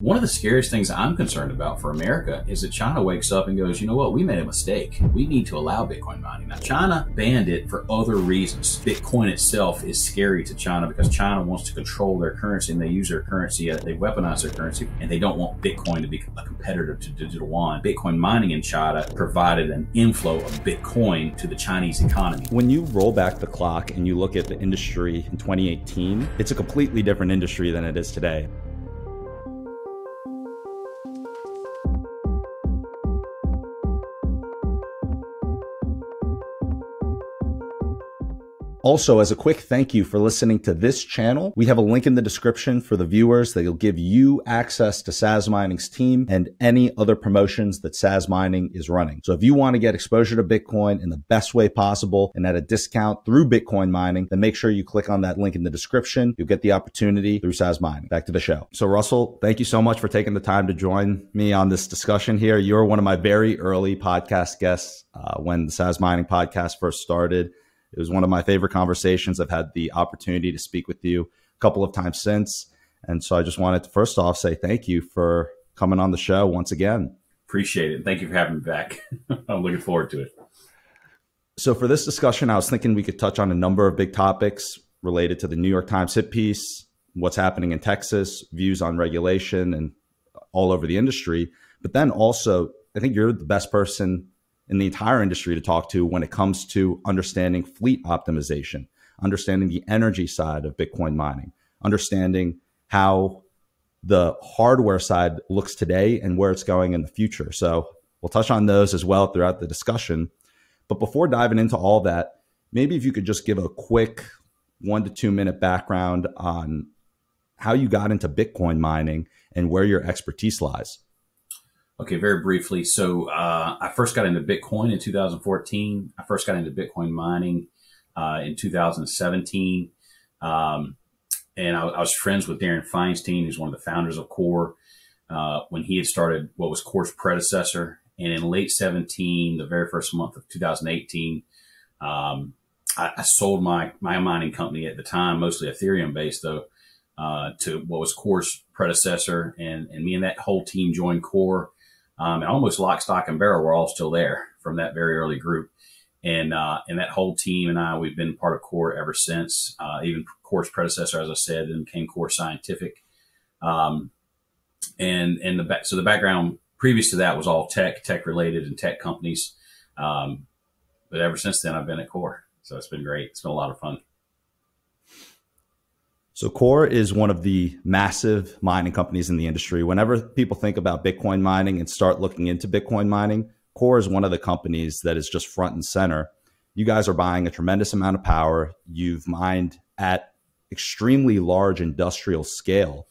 One of the scariest things I'm concerned about for America is that China wakes up and goes, you know what, we made a mistake. We need to allow Bitcoin mining. Now, China banned it for other reasons. Bitcoin itself is scary to China because China wants to control their currency and they use their currency, uh, they weaponize their currency, and they don't want Bitcoin to be a competitor to digital yuan. Bitcoin mining in China provided an inflow of Bitcoin to the Chinese economy. When you roll back the clock and you look at the industry in 2018, it's a completely different industry than it is today. Also, as a quick thank you for listening to this channel, we have a link in the description for the viewers that'll give you access to Sazmining's team and any other promotions that Sazmining is running. So if you want to get exposure to Bitcoin in the best way possible and at a discount through Bitcoin mining, then make sure you click on that link in the description. You'll get the opportunity through Sazmining. Back to the show. So Russell, thank you so much for taking the time to join me on this discussion here. You're one of my very early podcast guests uh, when the Sazmining podcast first started. It was one of my favorite conversations. I've had the opportunity to speak with you a couple of times since. And so I just wanted to first off say thank you for coming on the show once again. Appreciate it. Thank you for having me back. I'm looking forward to it. So, for this discussion, I was thinking we could touch on a number of big topics related to the New York Times hit piece, what's happening in Texas, views on regulation, and all over the industry. But then also, I think you're the best person in the entire industry to talk to when it comes to understanding fleet optimization, understanding the energy side of Bitcoin mining, understanding how the hardware side looks today and where it's going in the future. So we'll touch on those as well throughout the discussion. But before diving into all that, maybe if you could just give a quick one to two minute background on how you got into Bitcoin mining and where your expertise lies. Okay, very briefly. So uh, I first got into Bitcoin in 2014. I first got into Bitcoin mining uh, in 2017. Um, and I, I, was friends with Darin Feinstein, who's one of the founders of Core, uh, when he had started what was Core's predecessor. And in late 17, the very first month of 2018, um, I, I, sold my, my mining company at the time, mostly Ethereum based though, uh, to what was Core's predecessor. And, and me and that whole team joined Core um, and almost lock, stock, and barrel, we're all still there from that very early group. And, uh, and that whole team and I, we've been part of Core ever since, uh, even Core's predecessor, as I said, and came Core Scientific. Um, and, and the back, so the background previous to that was all tech, tech related and tech companies. Um, but ever since then, I've been at Core. So it's been great. It's been a lot of fun. So Core is one of the massive mining companies in the industry. Whenever people think about Bitcoin mining and start looking into Bitcoin mining, Core is one of the companies that is just front and center. You guys are buying a tremendous amount of power. You've mined at extremely large industrial scale.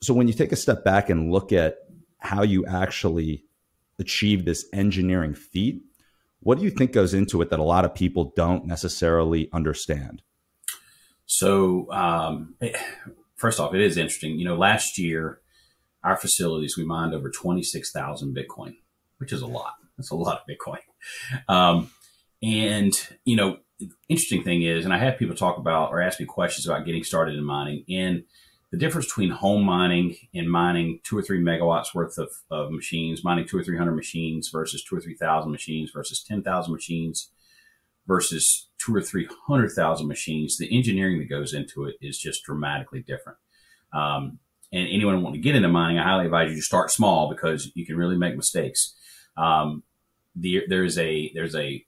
So when you take a step back and look at how you actually achieve this engineering feat, what do you think goes into it that a lot of people don't necessarily understand? So, um, first off, it is interesting. You know, last year, our facilities, we mined over 26,000 Bitcoin, which is a lot. That's a lot of Bitcoin. Um, and, you know, interesting thing is, and I have people talk about or ask me questions about getting started in mining and the difference between home mining and mining two or three megawatts worth of, of machines, mining two or 300 machines versus two or 3,000 machines versus 10,000 machines versus two or three hundred thousand machines, the engineering that goes into it is just dramatically different. Um, and anyone want to get into mining, I highly advise you to start small because you can really make mistakes. Um, the, there's a there's a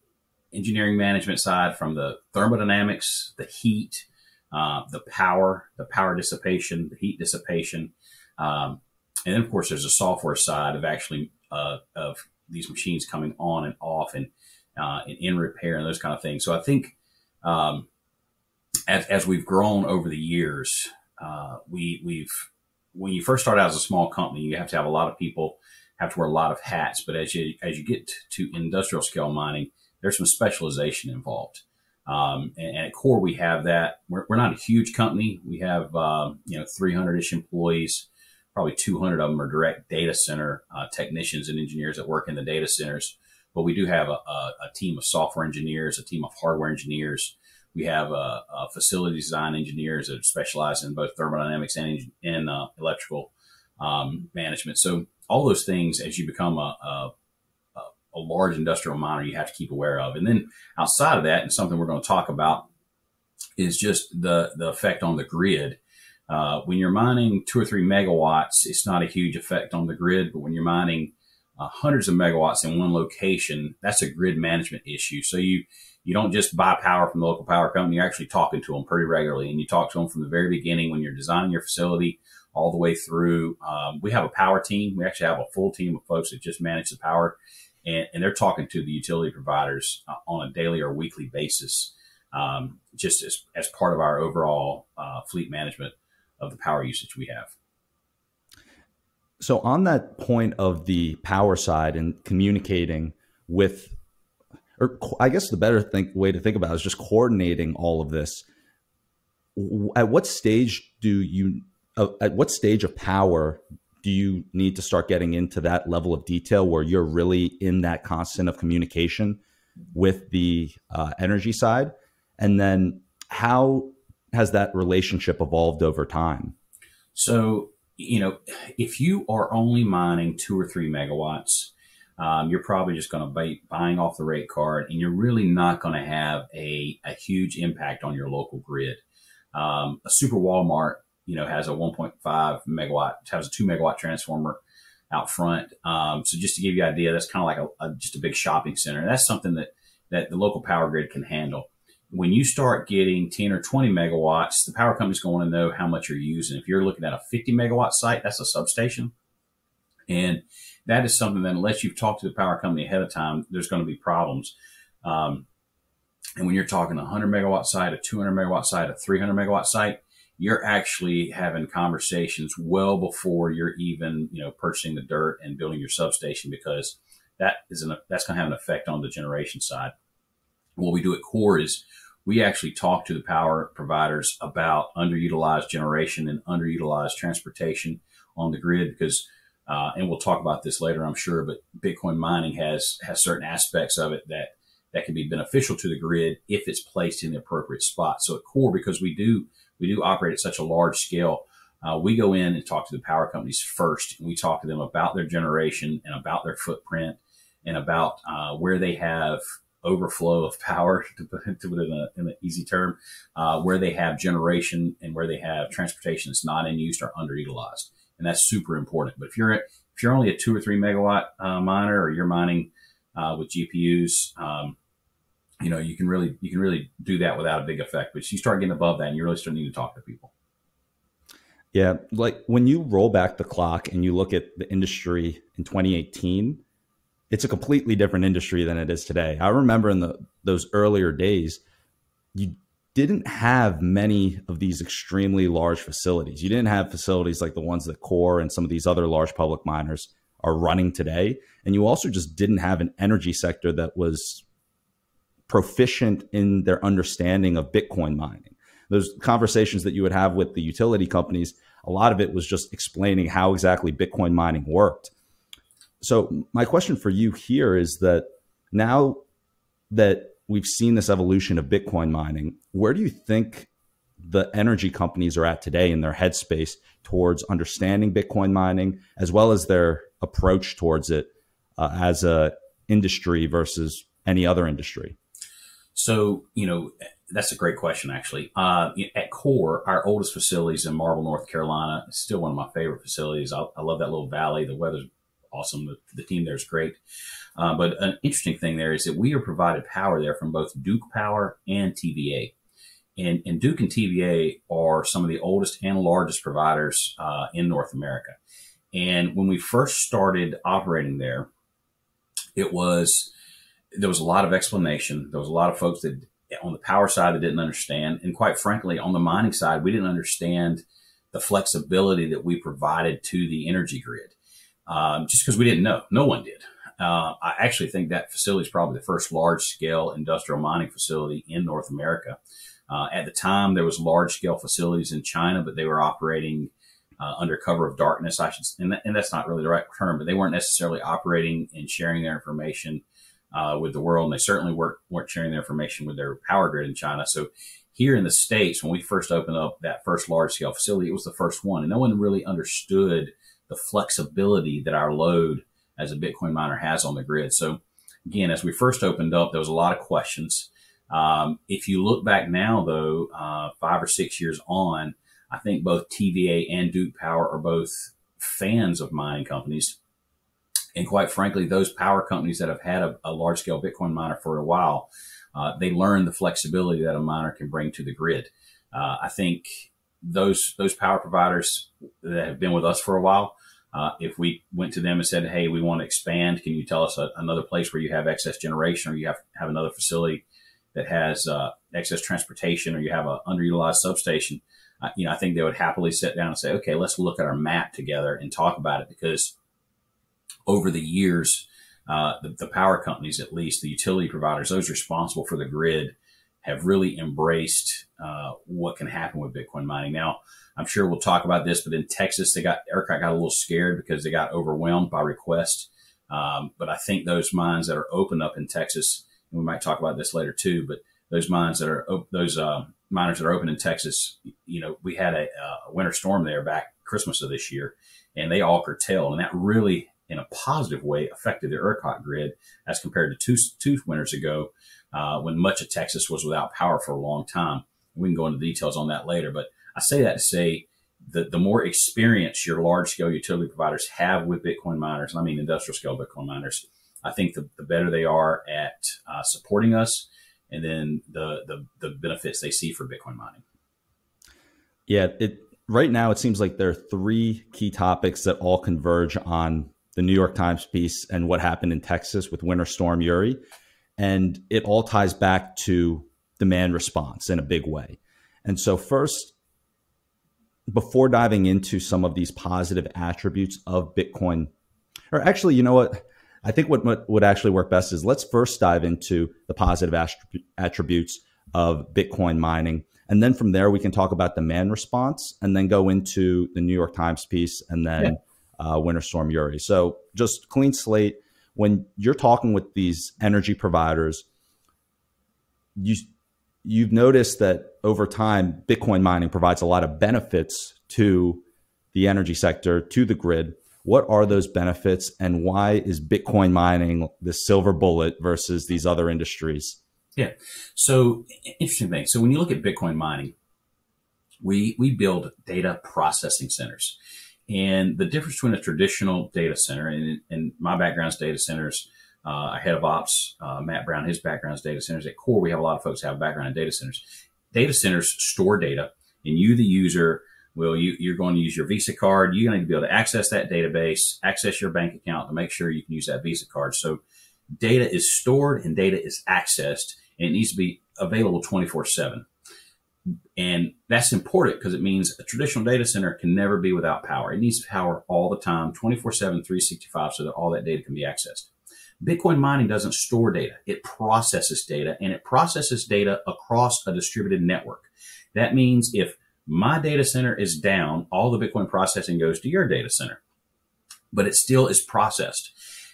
engineering management side from the thermodynamics, the heat, uh, the power, the power dissipation, the heat dissipation, um, and then of course there's a software side of actually uh, of these machines coming on and off and uh, in repair and those kind of things. So I think um, as, as we've grown over the years, uh, we we've when you first start out as a small company, you have to have a lot of people, have to wear a lot of hats. But as you as you get to industrial scale mining, there's some specialization involved. Um, and, and, at Core, we have that. We're, we're not a huge company. We have um, you know 300 ish employees. Probably 200 of them are direct data center uh, technicians and engineers that work in the data centers but we do have a, a, a team of software engineers, a team of hardware engineers. We have a, a facility design engineers that specialize in both thermodynamics and, and uh, electrical. um, management. So all those things, as you become a, a, large industrial miner, you have to keep aware of. And then outside of that, and something we're going to talk about is just the the effect on the grid. Uh, when you're mining two or three megawatts, it's not a huge effect on the grid. But when you're mining uh, hundreds of megawatts in one location, that's a grid management issue. So you you don't just buy power from the local power company. You're actually talking to them pretty regularly, and you talk to them from the very beginning when you're designing your facility all the way through. Um, we have a power team. We actually have a full team of folks that just manage the power, and, and they're talking to the utility providers uh, on a daily or weekly basis, um, just as, as part of our overall uh, fleet management of the power usage we have. So, on that point of the power side and communicating with, or I guess the better think, way to think about it is just coordinating all of this. At what stage do you, uh, at what stage of power do you need to start getting into that level of detail where you're really in that constant of communication with the uh, energy side? And then how has that relationship evolved over time? So, you know, if you are only mining two or three megawatts, um, you're probably just going to be buying off the rate card and you're really not going to have a, a huge impact on your local grid. Um, a super Walmart, you know, has a 1.5 megawatt, has a two megawatt transformer out front. Um, so just to give you an idea, that's kind of like a, a, just a big shopping center. That's something that, that the local power grid can handle when you start getting 10 or 20 megawatts, the power company's going to know how much you're using. If you're looking at a 50 megawatt site, that's a substation. And that is something that unless you've talked to the power company ahead of time, there's going to be problems. Um, and when you're talking a 100 megawatt site, a 200 megawatt site, a 300 megawatt site, you're actually having conversations well before you're even, you know, purchasing the dirt and building your substation because that is an, that's going to have an effect on the generation side. What we do at Core is we actually talk to the power providers about underutilized generation and underutilized transportation on the grid because uh, and we'll talk about this later i'm sure but bitcoin mining has has certain aspects of it that that can be beneficial to the grid if it's placed in the appropriate spot. So at core because we do we do operate at such a large scale uh, we go in and talk to the power companies first and we talk to them about their generation and about their footprint and about uh, where they have overflow of power, to put, to put it in, a, in an easy term, uh, where they have generation and where they have transportation that's not in use or underutilized. And that's super important. But if you're if you're only a two or three megawatt uh, miner or you're mining uh, with GPUs, um, you know you can really you can really do that without a big effect. But you start getting above that, and you really start needing to talk to people. Yeah, like when you roll back the clock and you look at the industry in 2018 it's a completely different industry than it is today. I remember in the those earlier days, you didn't have many of these extremely large facilities. You didn't have facilities like the ones that Core and some of these other large public miners are running today. And you also just didn't have an energy sector that was proficient in their understanding of Bitcoin mining. Those conversations that you would have with the utility companies, a lot of it was just explaining how exactly Bitcoin mining worked so my question for you here is that now that we've seen this evolution of Bitcoin mining, where do you think the energy companies are at today in their headspace towards understanding Bitcoin mining, as well as their approach towards it uh, as a industry versus any other industry? So, you know, that's a great question, actually. Uh, at Core, our oldest facilities in Marble, North Carolina, still one of my favorite facilities. I, I love that little valley. The weather's awesome. The, the team there is great. Uh, but an interesting thing there is that we are provided power there from both Duke Power and TVA. And, and Duke and TVA are some of the oldest and largest providers uh, in North America. And when we first started operating there, it was there was a lot of explanation. There was a lot of folks that on the power side that didn't understand, and quite frankly, on the mining side, we didn't understand the flexibility that we provided to the energy grid um, just because we didn't know. No one did. Uh, I actually think that facility is probably the first large scale industrial mining facility in North America. Uh, at the time, there was large scale facilities in China, but they were operating uh, under cover of darkness. I should, and, and, that's not really the right term, but they weren't necessarily operating and sharing their information uh, with the world, and they certainly weren't, weren't sharing their information with their power grid in China. So here in the states, when we first opened up that first large scale facility, it was the first one, and no one really understood the flexibility that our load as a Bitcoin miner has on the grid. So again, as we first opened up, there was a lot of questions. Um, if you look back now, though, uh, five or six years on, I think both TVA and Duke Power are both fans of mining companies. And quite frankly, those power companies that have had a, a large scale Bitcoin miner for a while, uh, they learn the flexibility that a miner can bring to the grid. Uh, I think those those power providers that have been with us for a while, uh, if we went to them and said, "Hey, we want to expand. Can you tell us a, another place where you have excess generation, or you have have another facility that has uh, excess transportation, or you have an underutilized substation?" Uh, you know, I think they would happily sit down and say, "Okay, let's look at our map together and talk about it," because over the years, uh, the, the power companies, at least the utility providers, those responsible for the grid, have really embraced uh, what can happen with Bitcoin mining. Now, I'm sure we'll talk about this, but in Texas, they got ERCOT got a little scared because they got overwhelmed by requests. Um, but I think those mines that are open up in Texas, and we might talk about this later too, but those mines that are those uh, miners that are open in Texas, you know, we had a, a winter storm there back Christmas of this year, and they all curtailed, and that really, in a positive way, affected the ERCOT grid as compared to two two winters ago uh, when much of Texas was without power for a long time. We can go into details on that later, but I say that to say that the more experience your large scale utility providers have with Bitcoin miners, and I mean industrial scale Bitcoin miners, I think the, the better they are at uh, supporting us and then the, the, the benefits they see for Bitcoin mining. Yeah, it right now it seems like there are three key topics that all converge on the New York Times piece and what happened in Texas with Winter Storm Uri. And it all ties back to demand response in a big way. And so, first, before diving into some of these positive attributes of Bitcoin, or actually, you know what? I think what, what would actually work best is let's first dive into the positive attributes of Bitcoin mining. And then from there, we can talk about demand response and then go into the New York Times piece and then yeah. uh, Winter Storm Uri. So, just clean slate when you're talking with these energy providers, you you've noticed that over time, Bitcoin mining provides a lot of benefits to the energy sector, to the grid. What are those benefits, and why is Bitcoin mining the silver bullet versus these other industries? Yeah, so interesting thing. So when you look at Bitcoin mining, we we build data processing centers. And the difference between a traditional data center and, and my background is data centers, uh, head of ops, uh, Matt Brown, his background is data centers. At Core, we have a lot of folks have background in data centers. Data centers store data, and you, the user, will you you're going to use your Visa card. You're going to be able to access that database, access your bank account to make sure you can use that Visa card. So data is stored and data is accessed, and it needs to be available 24 seven. And that's important because it means a traditional data center can never be without power. It needs power all the time, 24 7, 365, so that all that data can be accessed. Bitcoin mining doesn't store data. It processes data and it processes data across a distributed network. That means if my data center is down, all the Bitcoin processing goes to your data center, but it still is processed.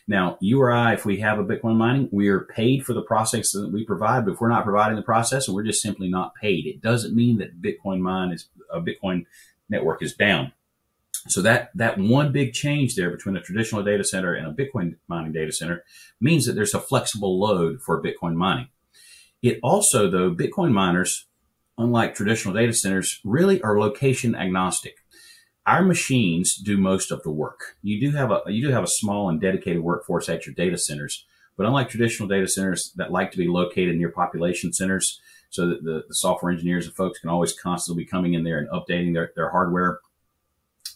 Now, you or I, if we have a Bitcoin mining, we are paid for the process that we provide, but if we're not providing the process, and we're just simply not paid. It doesn't mean that Bitcoin mine is a Bitcoin network is down. So that that one big change there between a traditional data center and a Bitcoin mining data center means that there's a flexible load for Bitcoin mining. It also, though, Bitcoin miners, unlike traditional data centers, really are location agnostic our machines do most of the work. You do have a you do have a small and dedicated workforce at your data centers, but unlike traditional data centers that like to be located near population centers, so that the, the software engineers and folks can always constantly be coming in there and updating their, their hardware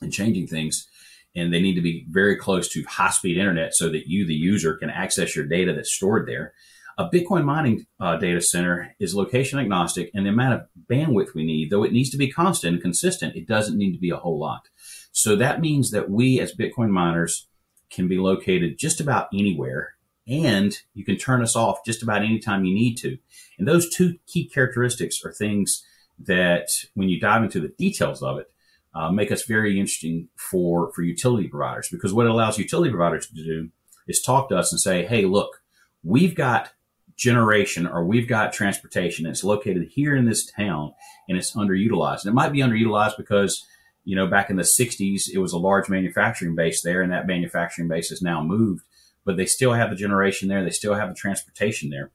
and changing things. And they need to be very close to high speed internet so that you, the user, can access your data that's stored there. A Bitcoin mining uh, data center is location agnostic, and the amount of bandwidth we need, though it needs to be constant and consistent, it doesn't need to be a whole lot. So that means that we as Bitcoin miners can be located just about anywhere, and you can turn us off just about any time you need to. And those two key characteristics are things that, when you dive into the details of it, uh, make us very interesting for for utility providers because what it allows utility providers to do is talk to us and say, "Hey, look, we've got generation or we've got transportation. It's located here in this town and it's underutilized. And it might be underutilized because you know, back in the 60s, it was a large manufacturing base there, and that manufacturing base has now moved, but they still have the generation there. They still have the transportation there.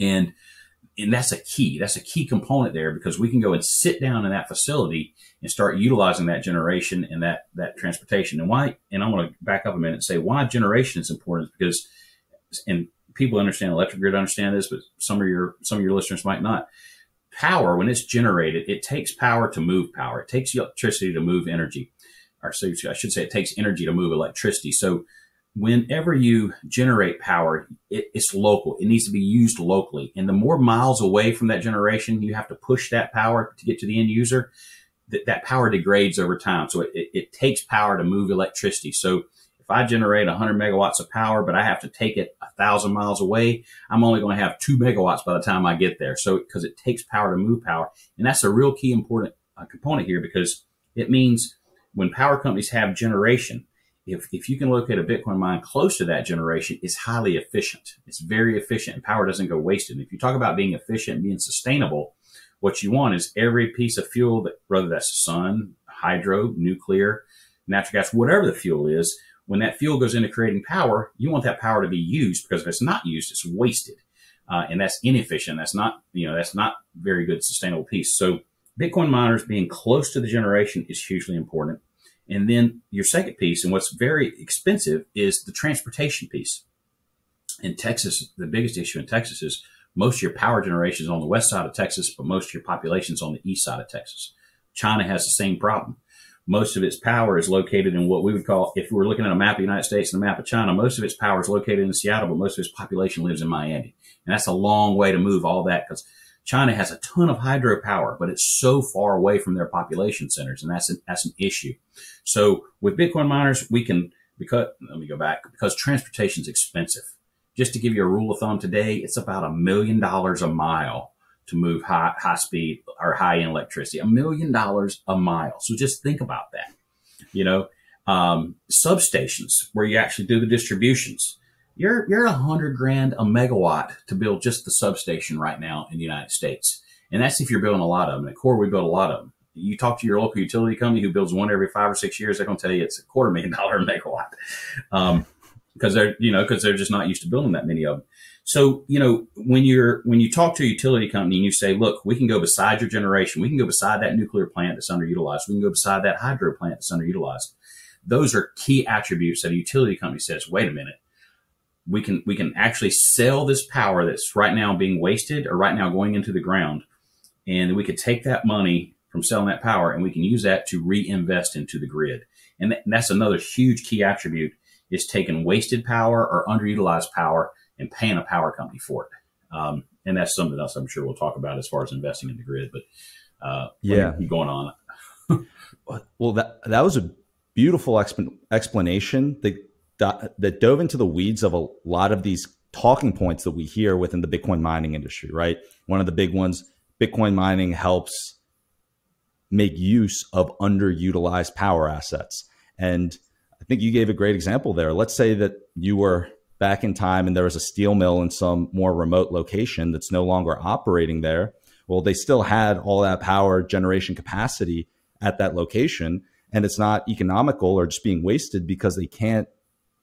And and that's a key. That's a key component there because we can go and sit down in that facility and start utilizing that generation and that that transportation. And why? And I want to back up a minute and say why generation is important because, and people understand electric grid understand this, but some of your some of your listeners might not power, when it's generated, it takes power to move power. It takes electricity to move energy. Or so I should say it takes energy to move electricity. So whenever you generate power, it, it's local. It needs to be used locally. And the more miles away from that generation you have to push that power to get to the end user, that, that power degrades over time. So it, it, it takes power to move electricity. So if I generate 100 megawatts of power, but I have to take it a thousand miles away, I'm only going to have two megawatts by the time I get there. So because it takes power to move power, and that's a real key important uh, component here because it means when power companies have generation, if, if you can locate a Bitcoin mine close to that generation, it's highly efficient. It's very efficient and power doesn't go wasted. And if you talk about being efficient being sustainable, what you want is every piece of fuel that, whether that's sun, hydro, nuclear, natural gas, whatever the fuel is, when that fuel goes into creating power, you want that power to be used because if it's not used, it's wasted. Uh, and that's inefficient. That's not, you know, that's not very good sustainable piece. So Bitcoin miners being close to the generation is hugely important. And then your second piece, and what's very expensive, is the transportation piece. In Texas, the biggest issue in Texas is most of your power generation is on the west side of Texas, but most of your population is on the east side of Texas. China has the same problem most of its power is located in what we would call, if we were looking at a map of the United States and a map of China, most of its power is located in Seattle, but most of its population lives in Miami. And that's a long way to move all that because China has a ton of hydropower, but it's so far away from their population centers. And that's an, that's an issue. So with Bitcoin miners, we can, because, let me go back, because transportation is expensive. Just to give you a rule of thumb today, it's about a million dollars a mile to move high, high speed or high end electricity, a million dollars a mile. So just think about that. You know, um, substations where you actually do the distributions. You're, you're a hundred grand a megawatt to build just the substation right now in the United States. And that's if you're building a lot of them. At Core, we build a lot of them. You talk to your local utility company who builds one every five or six years, they're going to tell you it's a quarter million dollar a megawatt. Um, because they're, you know, because they're just not used to building that many of them. So, you know, when you're when you talk to a utility company and you say, look, we can go beside your generation, we can go beside that nuclear plant that's underutilized, we can go beside that hydro plant that's underutilized. Those are key attributes that a utility company says, wait a minute, we can we can actually sell this power that's right now being wasted or right now going into the ground, and we could take that money from selling that power and we can use that to reinvest into the grid. And, th- and that's another huge key attribute is taking wasted power or underutilized power and paying a power company for it. Um, and that's something else I'm sure we'll talk about as far as investing in the grid. But uh, yeah, keep going on. well, that that was a beautiful exp- explanation that that dove into the weeds of a lot of these talking points that we hear within the Bitcoin mining industry. Right, one of the big ones: Bitcoin mining helps make use of underutilized power assets. And I think you gave a great example there. Let's say that you were back in time and there was a steel mill in some more remote location that's no longer operating there, well, they still had all that power generation capacity at that location. And it's not economical or just being wasted because they can't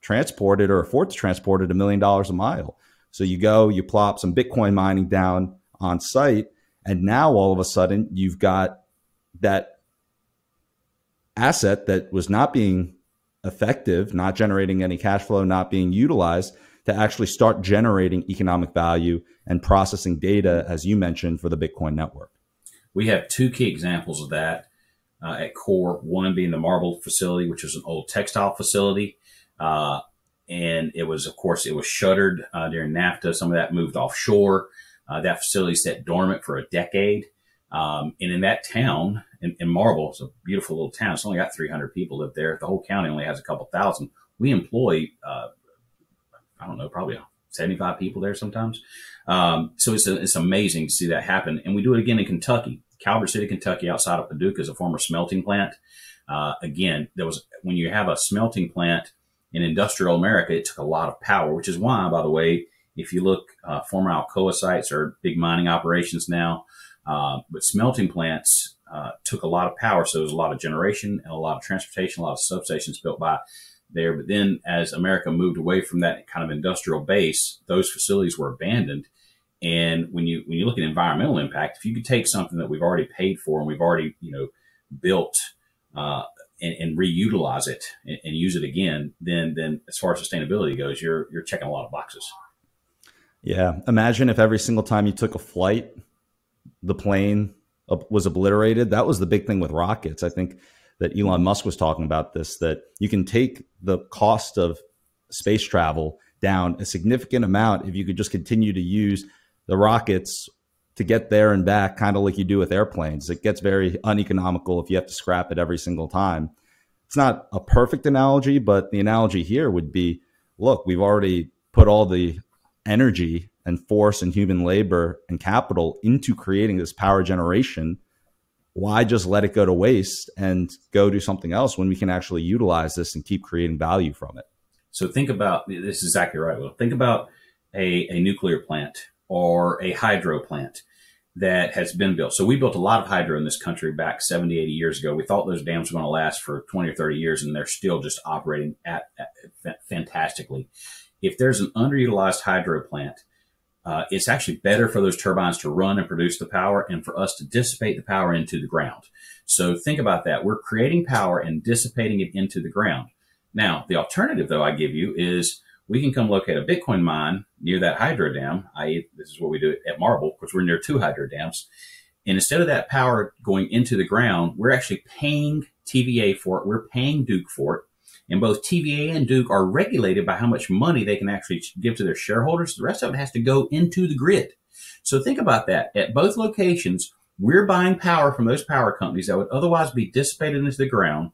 transport it or afford to transport it a million dollars a mile. So you go, you plop some Bitcoin mining down on site, and now all of a sudden you've got that asset that was not being effective, not generating any cash flow, not being utilized to actually start generating economic value and processing data, as you mentioned, for the Bitcoin network. We have two key examples of that uh, at Core. One being the Marble facility, which was an old textile facility. Uh, and it was, of course, it was shuttered uh, during NAFTA. Some of that moved offshore. Uh, that facility sat dormant for a decade. Um, and in that town, in, in, Marble, it's a beautiful little town. It's only got 300 people live there. The whole county only has a couple thousand. We employ, uh, I don't know, probably 75 people there sometimes. Um, so it's, a, it's amazing to see that happen. And we do it again in Kentucky, Calvert City, Kentucky, outside of Paducah is a former smelting plant. Uh, again, there was, when you have a smelting plant in industrial America, it took a lot of power, which is why, by the way, if you look, uh, former Alcoa sites are big mining operations now, Uh, but smelting plants uh, took a lot of power, so there was a lot of generation and a lot of transportation, a lot of substations built by there. But then, as America moved away from that kind of industrial base, those facilities were abandoned. And when you when you look at environmental impact, if you could take something that we've already paid for and we've already you know built uh, and, and, reutilize it and, and, use it again, then then as far as sustainability goes, you're you're checking a lot of boxes. Yeah, imagine if every single time you took a flight, the plane was obliterated. That was the big thing with rockets. I think that Elon Musk was talking about this that you can take the cost of space travel down a significant amount if you could just continue to use the rockets to get there and back, kind of like you do with airplanes. It gets very uneconomical if you have to scrap it every single time. It's not a perfect analogy, but the analogy here would be look, we've already put all the energy and force and human labor and capital into creating this power generation. Why just let it go to waste and go do something else when we can actually utilize this and keep creating value from it? So think about this is exactly right. Well, think about a, a nuclear plant or a hydro plant that has been built. So we built a lot of hydro in this country back 70, 80 years ago. We thought those dams were going to last for 20 or 30 years and they're still just operating at, at fantastically. If there's an underutilized hydro plant, uh, it's actually better for those turbines to run and produce the power and for us to dissipate the power into the ground. So think about that. We're creating power and dissipating it into the ground. Now, the alternative though I give you is we can come locate a Bitcoin mine near that hydro dam, i.e., this is what we do at Marble because we're near two hydro dams. And instead of that power going into the ground, we're actually paying TVA for it. We're paying Duke for it. And both TVA and Duke are regulated by how much money they can actually give to their shareholders. The rest of it has to go into the grid. So think about that. At both locations, we're buying power from those power companies that would otherwise be dissipated into the ground.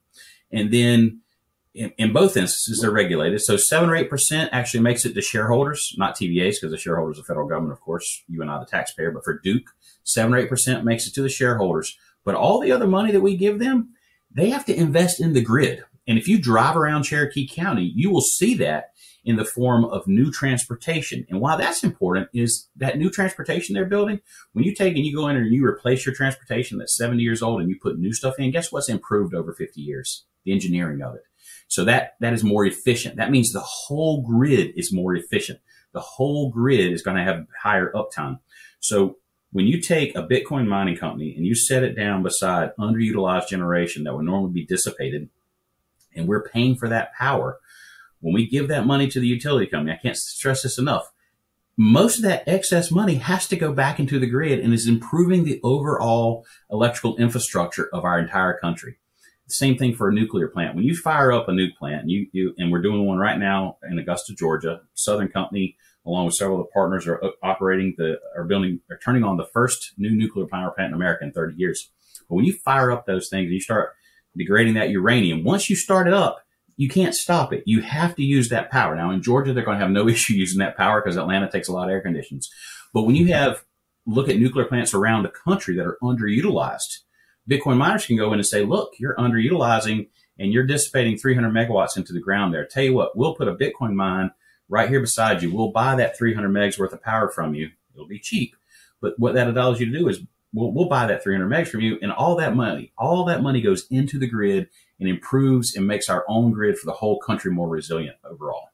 And then in, in, both instances, they're regulated. So seven or eight percent actually makes it to shareholders, not TVAs, because the shareholders are federal government, of course, you and I, the taxpayer. But for Duke, seven or eight percent makes it to the shareholders. But all the other money that we give them, they have to invest in the grid. And if you drive around Cherokee County, you will see that in the form of new transportation. And why that's important is that new transportation they're building, when you take and you go in and you replace your transportation that's 70 years old and you put new stuff in, guess what's improved over 50 years? The engineering of it. So that, that is more efficient. That means the whole grid is more efficient. The whole grid is going to have higher uptime. So when you take a Bitcoin mining company and you set it down beside underutilized generation that would normally be dissipated, and we're paying for that power, when we give that money to the utility company, I can't stress this enough. Most of that excess money has to go back into the grid and is improving the overall electrical infrastructure of our entire country. The same thing for a nuclear plant. When you fire up a nuke plant, you, you and we're doing one right now in Augusta, Georgia. Southern Company, along with several of the partners, are uh, operating the are building are turning on the first new nuclear power plant in America in 30 years. But when you fire up those things and you start degrading that uranium, once you start it up, you can't stop it. You have to use that power. Now in Georgia, they're going to have no issue using that power because Atlanta takes a lot of air conditions. But when you have look at nuclear plants around the country that are underutilized, Bitcoin miners can go in and say, look, you're underutilizing and you're dissipating 300 megawatts into the ground there. Tell you what, we'll put a Bitcoin mine right here beside you. We'll buy that 300 megs worth of power from you. It'll be cheap. But what that allows you to do is we'll, we'll buy that 300 megs from you and all that money, all that money goes into the grid and improves and makes our own grid for the whole country more resilient overall.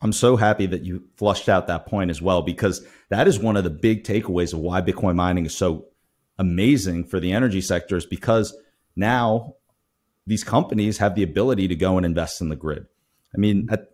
I'm so happy that you flushed out that point as well, because that is one of the big takeaways of why Bitcoin mining is so amazing for the energy sector is because now these companies have the ability to go and invest in the grid. I mean, at,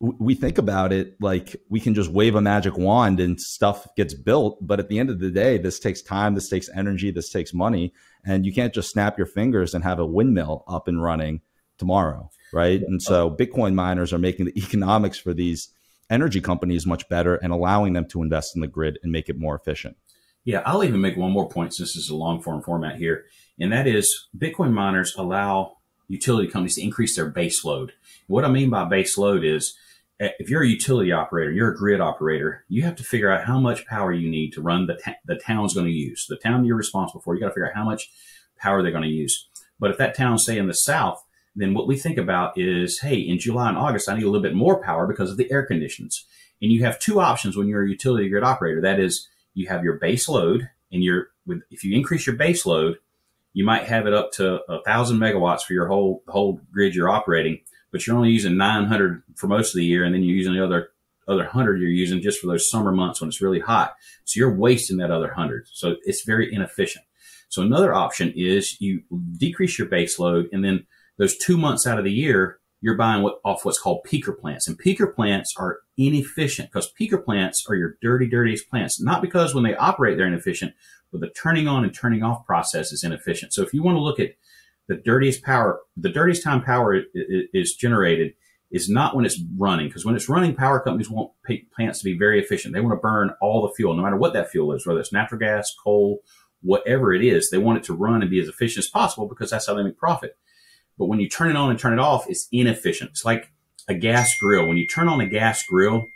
we think about it like we can just wave a magic wand and stuff gets built. But at the end of the day, this takes time, this takes energy, this takes money. And you can't just snap your fingers and have a windmill up and running tomorrow. Right. And so Bitcoin miners are making the economics for these energy companies much better and allowing them to invest in the grid and make it more efficient. Yeah, I'll even make one more point since this is a long form format here, and that is Bitcoin miners allow utility companies to increase their base load. What I mean by base load is if you're a utility operator, you're a grid operator, you have to figure out how much power you need to run the, the town's going to use. The town you're responsible for, you got to figure out how much power they're going to use. But if that town, say in the south, then what we think about is, hey, in July and August, I need a little bit more power because of the air conditions. And you have two options when you're a utility grid operator. That is, you have your base load and you're with if you increase your base load, you might have it up to a thousand megawatts for your whole whole grid you're operating, but you're only using 900 for most of the year, and then you're using the other other hundred you're using just for those summer months when it's really hot. So you're wasting that other hundred. So it's very inefficient. So another option is you decrease your base load, and then those two months out of the year, you're buying what, off what's called peaker plants. And peaker plants are inefficient because peaker plants are your dirty, dirtiest plants. Not because when they operate, they're inefficient, but the turning on and turning off process is inefficient. So if you want to look at the dirtiest power, the dirtiest time power is generated is not when it's running, because when it's running, power companies want plants to be very efficient. They want to burn all the fuel, no matter what that fuel is, whether it's natural gas, coal, whatever it is. They want it to run and be as efficient as possible because that's how they make profit. But when you turn it on and turn it off, it's inefficient. It's like a gas grill. When you turn on a gas grill,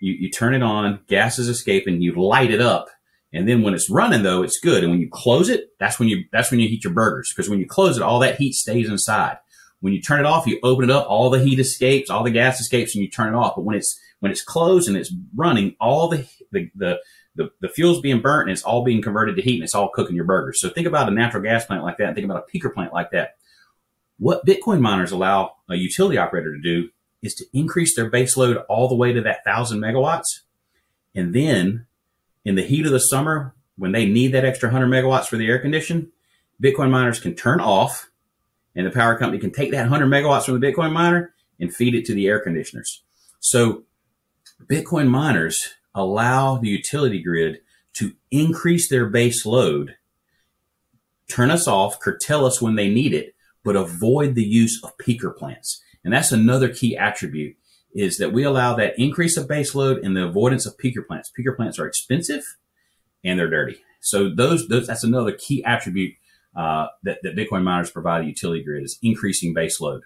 you, you turn it on, gas is escaping, you light it up. And then when it's running though, it's good. And when you close it, that's when you, that's when you heat your burgers. Because when you close it, all that heat stays inside. When you turn it off, you open it up, all the heat escapes, all the gas escapes, and you turn it off. But when it's, when it's closed and it's running, all the, the, the, the, the fuel's being burnt and it's all being converted to heat and it's all cooking your burgers. So think about a natural gas plant like that and think about a peaker plant like that. What Bitcoin miners allow a utility operator to do is to increase their base load all the way to that thousand megawatts. And then in the heat of the summer, when they need that extra 100 megawatts for the air condition, Bitcoin miners can turn off and the power company can take that 100 megawatts from the Bitcoin miner and feed it to the air conditioners. So Bitcoin miners allow the utility grid to increase their base load, turn us off, curtail us when they need it, but avoid the use of peaker plants. And that's another key attribute is that we allow that increase of base load and the avoidance of peaker plants. Peaker plants are expensive and they're dirty. So those, those that's another key attribute uh, that, that Bitcoin miners provide a utility grid is increasing base load.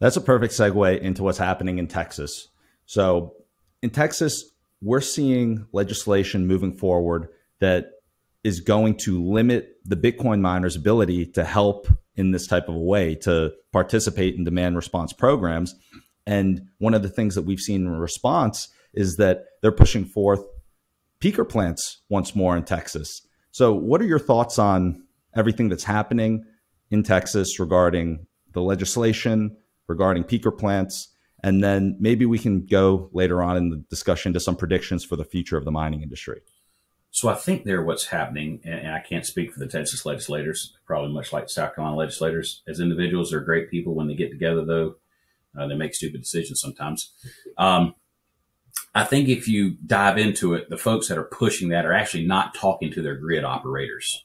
That's a perfect segue into what's happening in Texas. So in Texas, we're seeing legislation moving forward that is going to limit the Bitcoin miners' ability to help in this type of a way to participate in demand response programs. And one of the things that we've seen in response is that they're pushing forth peaker plants once more in Texas. So, what are your thoughts on everything that's happening in Texas regarding the legislation, regarding peaker plants? And then maybe we can go later on in the discussion to some predictions for the future of the mining industry. So I think there what's happening, and I can't speak for the Texas legislators, probably much like South Carolina legislators. As individuals, they're great people. When they get together, though, uh, they make stupid decisions sometimes. Um, I think if you dive into it, the folks that are pushing that are actually not talking to their grid operators.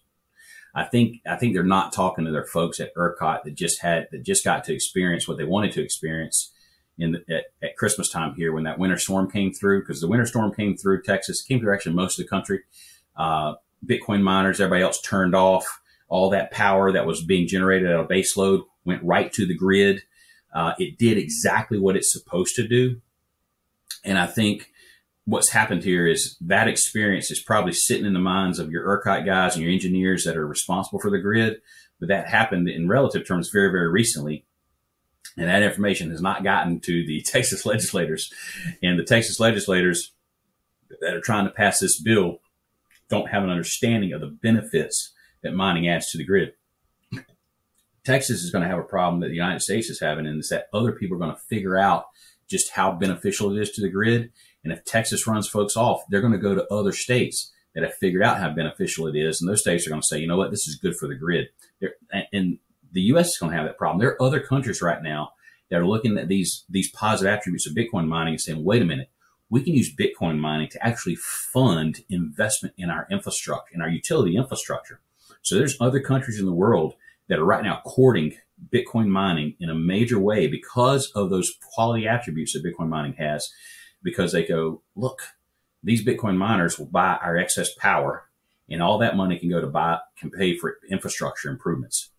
I think I think they're not talking to their folks at ERCOT that just had that just got to experience what they wanted to experience in the, at, at, Christmas time here when that winter storm came through, because the winter storm came through Texas, came through actually most of the country. Uh, Bitcoin miners, everybody else turned off. All that power that was being generated at a base load went right to the grid. Uh, it did exactly what it's supposed to do. And I think what's happened here is that experience is probably sitting in the minds of your ERCOT guys and your engineers that are responsible for the grid. But that happened in relative terms very, very recently. And that information has not gotten to the Texas legislators. And the Texas legislators that are trying to pass this bill don't have an understanding of the benefits that mining adds to the grid. Texas is going to have a problem that the United States is having, and it's that other people are going to figure out just how beneficial it is to the grid. And if Texas runs folks off, they're going to go to other states that have figured out how beneficial it is. And those states are going to say, you know what, this is good for the grid. and the U.S. is going to have that problem. There are other countries right now that are looking at these these positive attributes of Bitcoin mining and saying, wait a minute, we can use Bitcoin mining to actually fund investment in our infrastructure, in our utility infrastructure. So there's other countries in the world that are right now courting Bitcoin mining in a major way because of those quality attributes that Bitcoin mining has, because they go, look, these Bitcoin miners will buy our excess power and all that money can go to buy, can pay for infrastructure improvements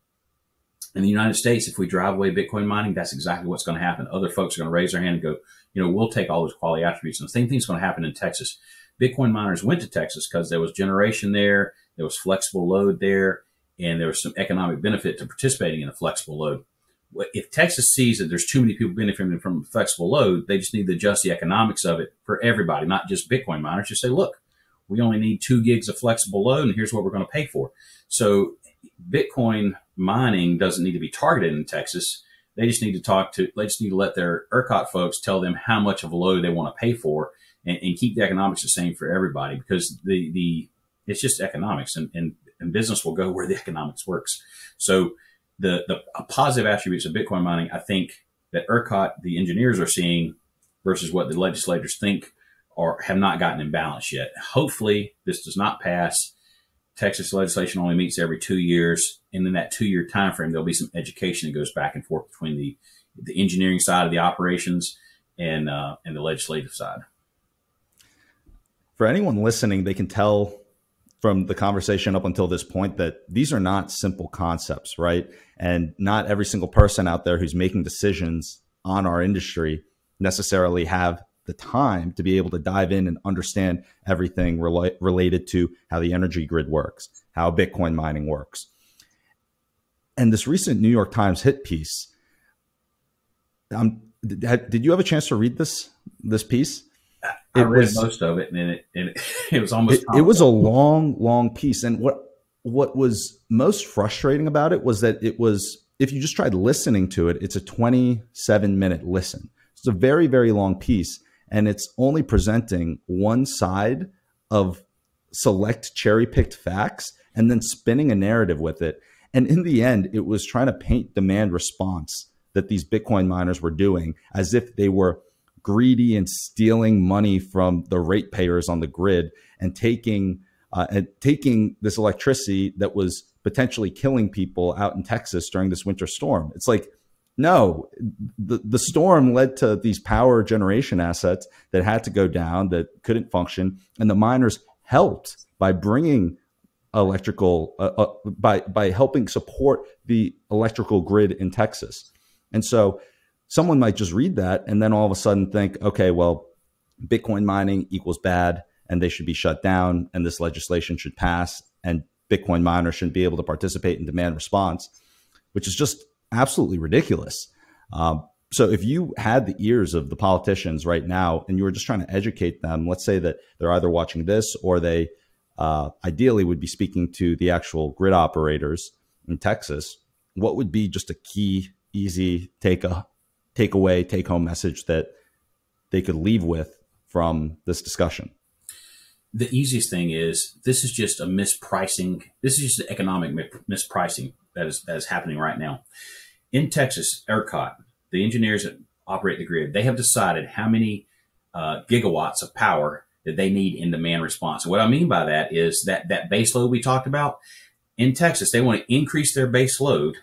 in the United States, if we drive away Bitcoin mining, that's exactly what's going to happen. Other folks are going to raise their hand and go, you know, we'll take all those quality attributes. And the same thing's going to happen in Texas. Bitcoin miners went to Texas because there was generation there, there was flexible load there, and there was some economic benefit to participating in a flexible load. If Texas sees that there's too many people benefiting from flexible load, they just need to adjust the economics of it for everybody, not just Bitcoin miners. Just say, look, we only need two gigs of flexible load, and here's what we're going to pay for. So Bitcoin mining doesn't need to be targeted in Texas. They just need to talk to, they just need to let their ERCOT folks tell them how much of a load they want to pay for and, and keep the economics the same for everybody because the, the, it's just economics and, and, and business will go where the economics works. So the, the positive attributes of Bitcoin mining, I think that ERCOT, the engineers are seeing versus what the legislators think or have not gotten in balance yet. Hopefully this does not pass Texas legislation only meets every two years, and in that two-year time frame, there'll be some education that goes back and forth between the the engineering side of the operations and uh, and the legislative side. For anyone listening, they can tell from the conversation up until this point that these are not simple concepts, right? And not every single person out there who's making decisions on our industry necessarily have the time to be able to dive in and understand everything rela- related to how the energy grid works, how Bitcoin mining works. And this recent New York Times hit piece, um, did, did you have a chance to read this this piece? I it read was, most of it, and it, and it, it was almost. It, it was a long, long piece, and what what was most frustrating about it was that it was if you just tried listening to it, it's a 27 minute listen. It's a very, very long piece and it's only presenting one side of select cherry picked facts and then spinning a narrative with it. And in the end, it was trying to paint demand response that these Bitcoin miners were doing as if they were greedy and stealing money from the ratepayers on the grid and taking uh, and taking this electricity that was potentially killing people out in Texas during this winter storm. It's like no, the, the storm led to these power generation assets that had to go down, that couldn't function. And the miners helped by bringing electrical, uh, uh, by, by helping support the electrical grid in Texas. And so someone might just read that and then all of a sudden think, okay, well, Bitcoin mining equals bad and they should be shut down and this legislation should pass and Bitcoin miners shouldn't be able to participate in demand response, which is just absolutely ridiculous. Um, so if you had the ears of the politicians right now and you were just trying to educate them, let's say that they're either watching this or they uh, ideally would be speaking to the actual grid operators in Texas, what would be just a key, easy take a takeaway, take home message that they could leave with from this discussion? The easiest thing is this is just a mispricing. This is just an economic mispricing that is that is happening right now. In Texas, ERCOT, the engineers that operate the grid, they have decided how many uh, gigawatts of power that they need in demand response. What I mean by that is that that base load we talked about in Texas, they want to increase their base load,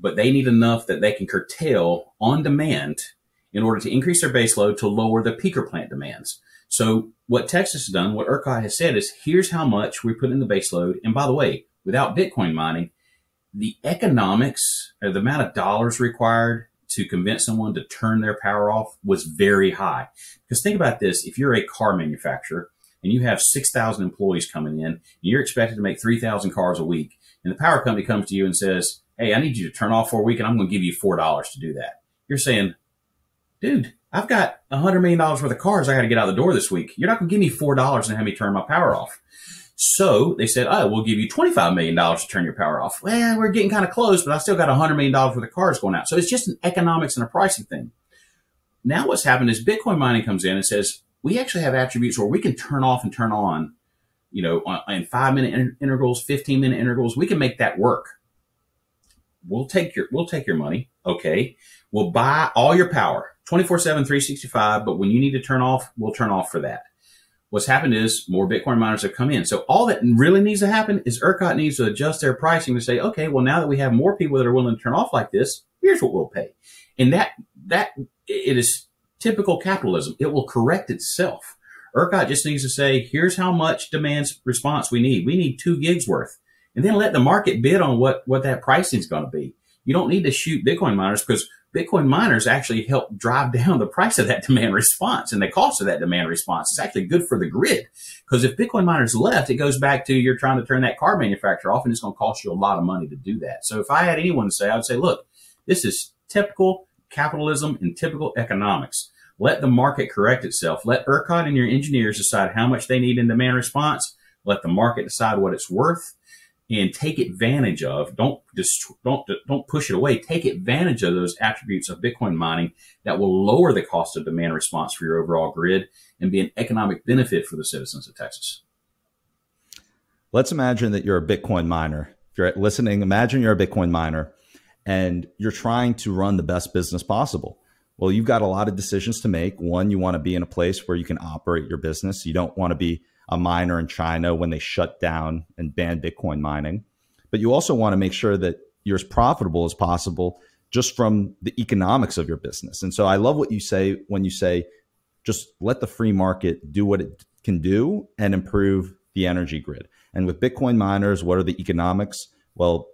but they need enough that they can curtail on demand in order to increase their base load to lower the peaker plant demands. So what Texas has done, what ERCOT has said is here's how much we put in the base load. And by the way, without Bitcoin mining, the economics or the amount of dollars required to convince someone to turn their power off was very high. Because think about this. If you're a car manufacturer and you have 6,000 employees coming in and you're expected to make 3,000 cars a week and the power company comes to you and says, Hey, I need you to turn off for a week and I'm going to give you $4 to do that. You're saying, dude, I've got a hundred million dollars worth of cars I got to get out the door this week. You're not going to give me $4 and have me turn my power off. So they said, oh, we'll give you $25 million to turn your power off. Well, we're getting kind of close, but I still got $100 million worth of cars going out. So it's just an economics and a pricing thing. Now what's happened is Bitcoin mining comes in and says, we actually have attributes where we can turn off and turn on, you know, in five minute intervals, 15 minute intervals. We can make that work. We'll take your, we'll take your money. Okay. We'll buy all your power 24 seven, 365. But when you need to turn off, we'll turn off for that what's happened is more Bitcoin miners have come in. So all that really needs to happen is ERCOT needs to adjust their pricing to say, okay, well, now that we have more people that are willing to turn off like this, here's what we'll pay. And that, that, it is typical capitalism. It will correct itself. ERCOT just needs to say, here's how much demand response we need. We need two gigs worth. And then let the market bid on what, what that pricing is going to be. You don't need to shoot Bitcoin miners because Bitcoin miners actually help drive down the price of that demand response and the cost of that demand response. It's actually good for the grid because if Bitcoin miners left, it goes back to you're trying to turn that car manufacturer off and it's going to cost you a lot of money to do that. So if I had anyone to say, I would say, look, this is typical capitalism and typical economics. Let the market correct itself. Let ERCOT and your engineers decide how much they need in demand response. Let the market decide what it's worth and take advantage of. Don't just don't don't push it away. Take advantage of those attributes of Bitcoin mining that will lower the cost of demand response for your overall grid and be an economic benefit for the citizens of Texas. Let's imagine that you're a Bitcoin miner. If you're listening, imagine you're a Bitcoin miner and you're trying to run the best business possible. Well, you've got a lot of decisions to make. One, you want to be in a place where you can operate your business. You don't want to be a miner in China when they shut down and ban Bitcoin mining. But you also want to make sure that you're as profitable as possible just from the economics of your business. And so I love what you say when you say just let the free market do what it can do and improve the energy grid. And with Bitcoin miners, what are the economics? Well,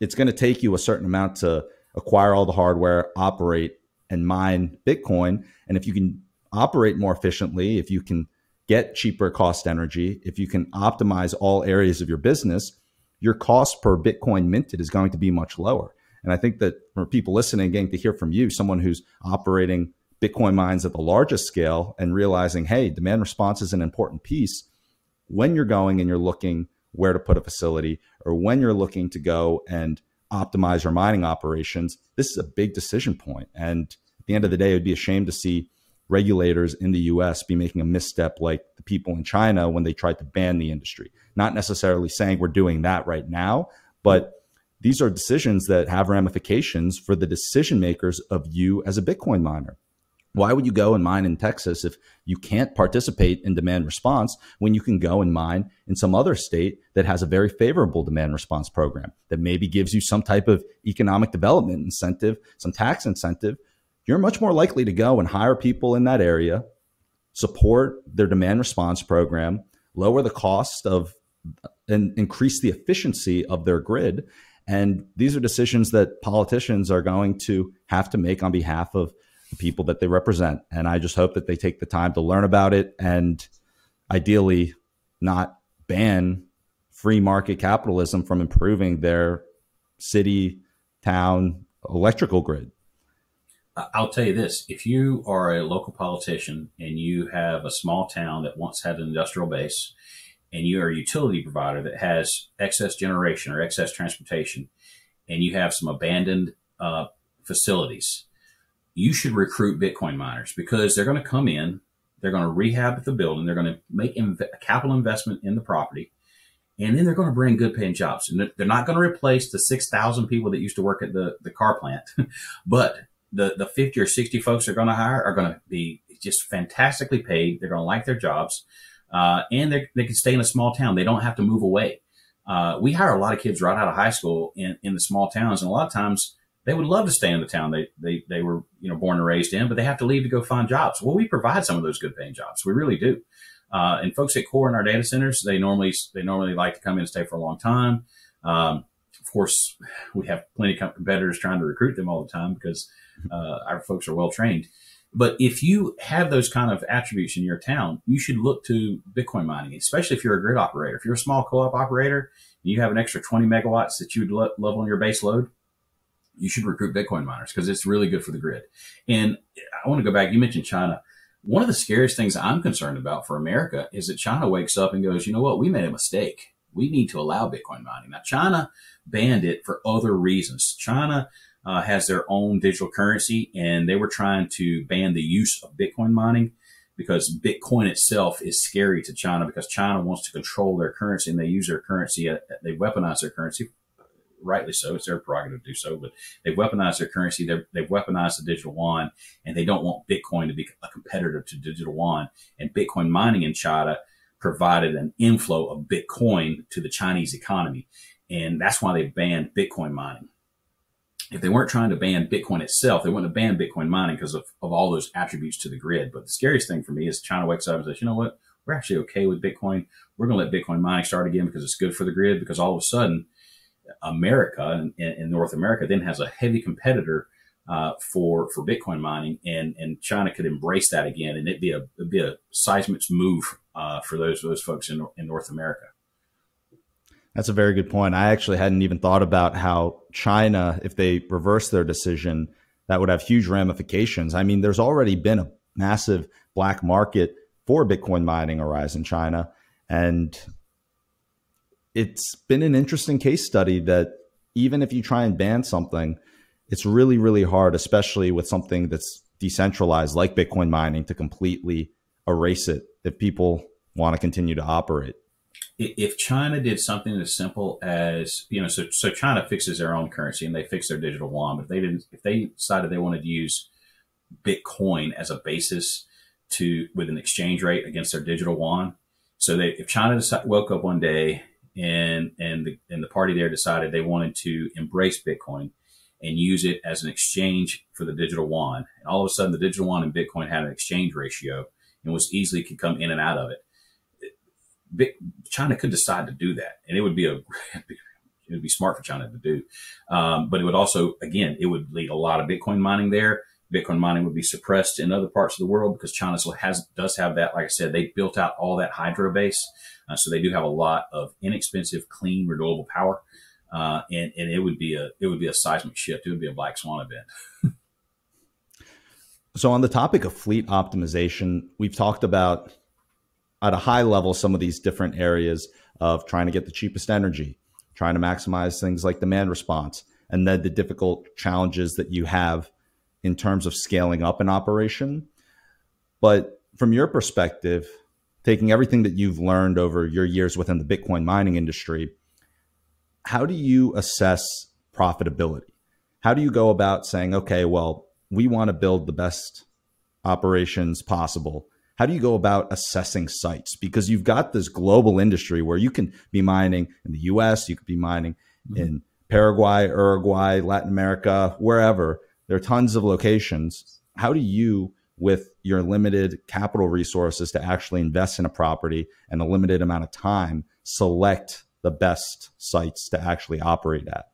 it's going to take you a certain amount to acquire all the hardware, operate and mine Bitcoin. And if you can operate more efficiently, if you can get cheaper cost energy, if you can optimize all areas of your business, your cost per Bitcoin minted is going to be much lower. And I think that for people listening, getting to hear from you, someone who's operating Bitcoin mines at the largest scale and realizing, hey, demand response is an important piece. When you're going and you're looking where to put a facility, or when you're looking to go and optimize your mining operations, this is a big decision point. And at the end of the day, it would be a shame to see regulators in the US be making a misstep like the people in China when they tried to ban the industry. Not necessarily saying we're doing that right now, but these are decisions that have ramifications for the decision makers of you as a Bitcoin miner. Why would you go and mine in Texas if you can't participate in demand response when you can go and mine in some other state that has a very favorable demand response program that maybe gives you some type of economic development incentive, some tax incentive you're much more likely to go and hire people in that area, support their demand response program, lower the cost of and increase the efficiency of their grid. And these are decisions that politicians are going to have to make on behalf of the people that they represent. And I just hope that they take the time to learn about it and ideally not ban free market capitalism from improving their city, town, electrical grid. I'll tell you this: if you are a local politician and you have a small town that once had an industrial base, and you are a utility provider that has excess generation or excess transportation, and you have some abandoned uh, facilities, you should recruit Bitcoin miners because they're going to come in, they're going to rehab the building, they're going to make inv- a capital investment in the property, and then they're going to bring good paying jobs. And they're not going to replace the 6,000 people that used to work at the, the car plant, but the the 50 or 60 folks they're going to hire are going to be just fantastically paid. They're going to like their jobs, uh, and they can stay in a small town. They don't have to move away. Uh, we hire a lot of kids right out of high school in, in the small towns, and a lot of times they would love to stay in the town they, they they were you know born and raised in, but they have to leave to go find jobs. Well, we provide some of those good paying jobs. We really do. Uh, and folks at core in our data centers, they normally they normally like to come in and stay for a long time. Um, of course, we have plenty of competitors trying to recruit them all the time because uh, our folks are well trained. But if you have those kind of attributes in your town, you should look to Bitcoin mining, especially if you're a grid operator. If you're a small co-op operator and you have an extra 20 megawatts that you would love on your base load, you should recruit Bitcoin miners because it's really good for the grid. And I want to go back. You mentioned China. One of the scariest things I'm concerned about for America is that China wakes up and goes, you know what? We made a mistake. We need to allow Bitcoin mining. Now, China banned it for other reasons. China uh, has their own digital currency, and they were trying to ban the use of Bitcoin mining because Bitcoin itself is scary to China because China wants to control their currency and they use their currency. Uh, they weaponize their currency, rightly so. It's their prerogative to do so, but they've weaponized their currency. they have weaponized the digital yuan, and they don't want Bitcoin to be a competitor to digital yuan. And Bitcoin mining in China provided an inflow of Bitcoin to the Chinese economy, and that's why they banned Bitcoin mining if they weren't trying to ban Bitcoin itself, they wouldn't have banned Bitcoin mining because of, of all those attributes to the grid. But the scariest thing for me is China wakes up and says, you know what? We're actually okay with Bitcoin. We're going to let Bitcoin mining start again because it's good for the grid. Because all of a sudden, America and, North America then has a heavy competitor uh, for for Bitcoin mining, and and China could embrace that again, and it'd be a it'd be a seismic move uh, for those those folks in in North America. That's a very good point. I actually hadn't even thought about how China, if they reverse their decision, that would have huge ramifications. I mean, there's already been a massive black market for Bitcoin mining arise in China. And it's been an interesting case study that even if you try and ban something, it's really, really hard, especially with something that's decentralized like Bitcoin mining, to completely erase it if people want to continue to operate. If China did something as simple as you know, so so China fixes their own currency and they fix their digital yuan, but if they didn't, if they decided they wanted to use Bitcoin as a basis to with an exchange rate against their digital yuan, so they if China decided, woke up one day and and the, and the party there decided they wanted to embrace Bitcoin and use it as an exchange for the digital yuan. And all of a sudden, the digital yuan and Bitcoin had an exchange ratio and was easily could come in and out of it. China could decide to do that, and it would be a it would be smart for China to do. Um, but it would also, again, it would lead a lot of Bitcoin mining there. Bitcoin mining would be suppressed in other parts of the world because China has does have that. Like I said, they built out all that hydro base, uh, so they do have a lot of inexpensive, clean, renewable power uh, and and it would be a it would be a seismic shift. It would be a black swan event. so on the topic of fleet optimization, we've talked about at a high level some of these different areas of trying to get the cheapest energy, trying to maximize things like demand response, and then the difficult challenges that you have in terms of scaling up an operation. But from your perspective, taking everything that you've learned over your years within the Bitcoin mining industry, how do you assess profitability? How do you go about saying, okay, well, we want to build the best operations possible? How do you go about assessing sites? Because you've got this global industry where you can be mining in the US, you could be mining mm-hmm. in Paraguay, Uruguay, Latin America, wherever. There are tons of locations. How do you, with your limited capital resources to actually invest in a property and a limited amount of time, select the best sites to actually operate at?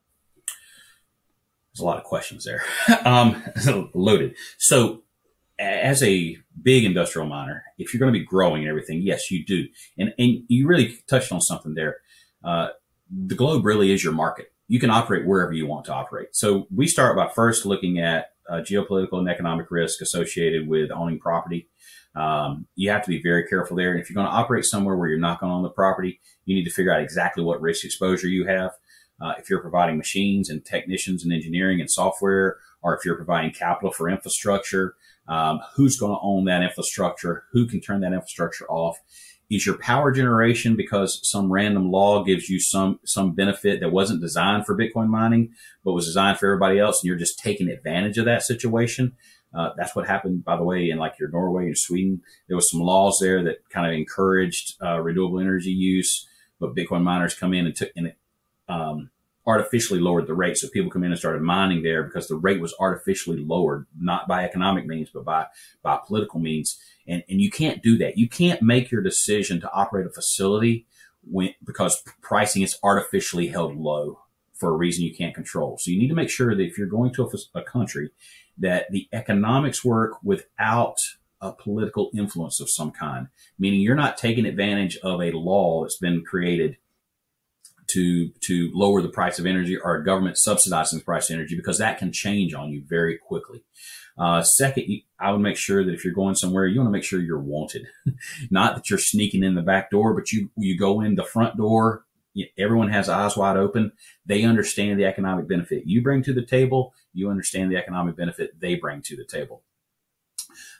There's a lot of questions there. um, loaded. So, as a big industrial miner, if you're going to be growing and everything, yes, you do. And, and you really touched on something there. Uh, the globe really is your market. You can operate wherever you want to operate. So we start by first looking at uh, geopolitical and economic risk associated with owning property. Um, you have to be very careful there. And if you're going to operate somewhere where you're not going to own the property, you need to figure out exactly what risk exposure you have. Uh, if you're providing machines and technicians and engineering and software, or if you're providing capital for infrastructure, um, who's going to own that infrastructure? Who can turn that infrastructure off? Is your power generation because some random law gives you some some benefit that wasn't designed for Bitcoin mining, but was designed for everybody else, and you're just taking advantage of that situation? Uh, that's what happened, by the way, in like your Norway and Sweden. There was some laws there that kind of encouraged uh, renewable energy use, but Bitcoin miners come in and took and it um, artificially lowered the rate. So people come in and started mining there because the rate was artificially lowered, not by economic means, but by by political means. And and you can't do that. You can't make your decision to operate a facility when because pricing is artificially held low for a reason you can't control. So you need to make sure that if you're going to a, a country that the economics work without a political influence of some kind, meaning you're not taking advantage of a law that's been created to to lower the price of energy or government subsidizing the price of energy because that can change on you very quickly. Uh, second, I would make sure that if you're going somewhere, you want to make sure you're wanted, not that you're sneaking in the back door, but you you go in the front door everyone has eyes wide open. They understand the economic benefit you bring to the table. You understand the economic benefit they bring to the table.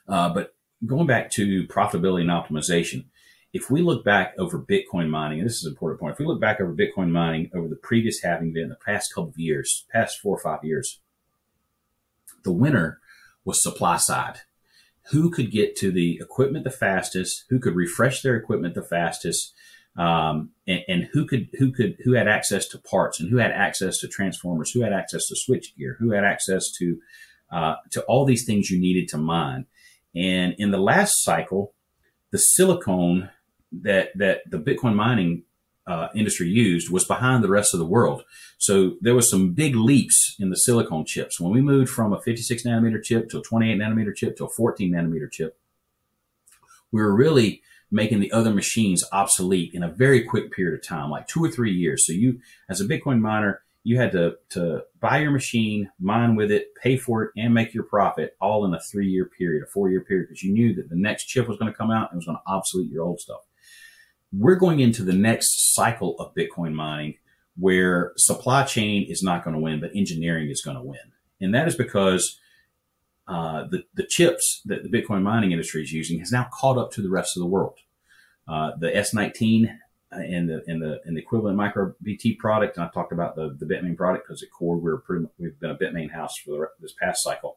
Uh, but going back to profitability and optimization, if we look back over Bitcoin mining, and this is an important point, if we look back over Bitcoin mining over the previous halving event, the past couple of years, past four or five years, the winner was supply side. Who could get to the equipment the fastest? Who could refresh their equipment the fastest? um, and, and, who could who could who had access to parts and who had access to transformers, who had access to switch gear, who had access to uh, to all these things you needed to mine. And in the last cycle, the silicon that that the Bitcoin mining uh, industry used was behind the rest of the world. So there was some big leaps in the silicon chips. When we moved from a 56 nanometer chip to a 28 nanometer chip to a 14 nanometer chip, we were really making the other machines obsolete in a very quick period of time, like two or three years. So you, as a Bitcoin miner, you had to, to buy your machine, mine with it, pay for it, and make your profit all in a three year period, a four year period, because you knew that the next chip was going to come out and was going to obsolete your old stuff. We're going into the next cycle of Bitcoin mining where supply chain is not going to win, but engineering is going to win. And that is because uh, the, the chips that the Bitcoin mining industry is using has now caught up to the rest of the world. Uh, the S19 and the and the and the equivalent MicroBT product, and I talked about the the Bitmain product because at Core we're pretty we've been a Bitmain house for the, this past cycle.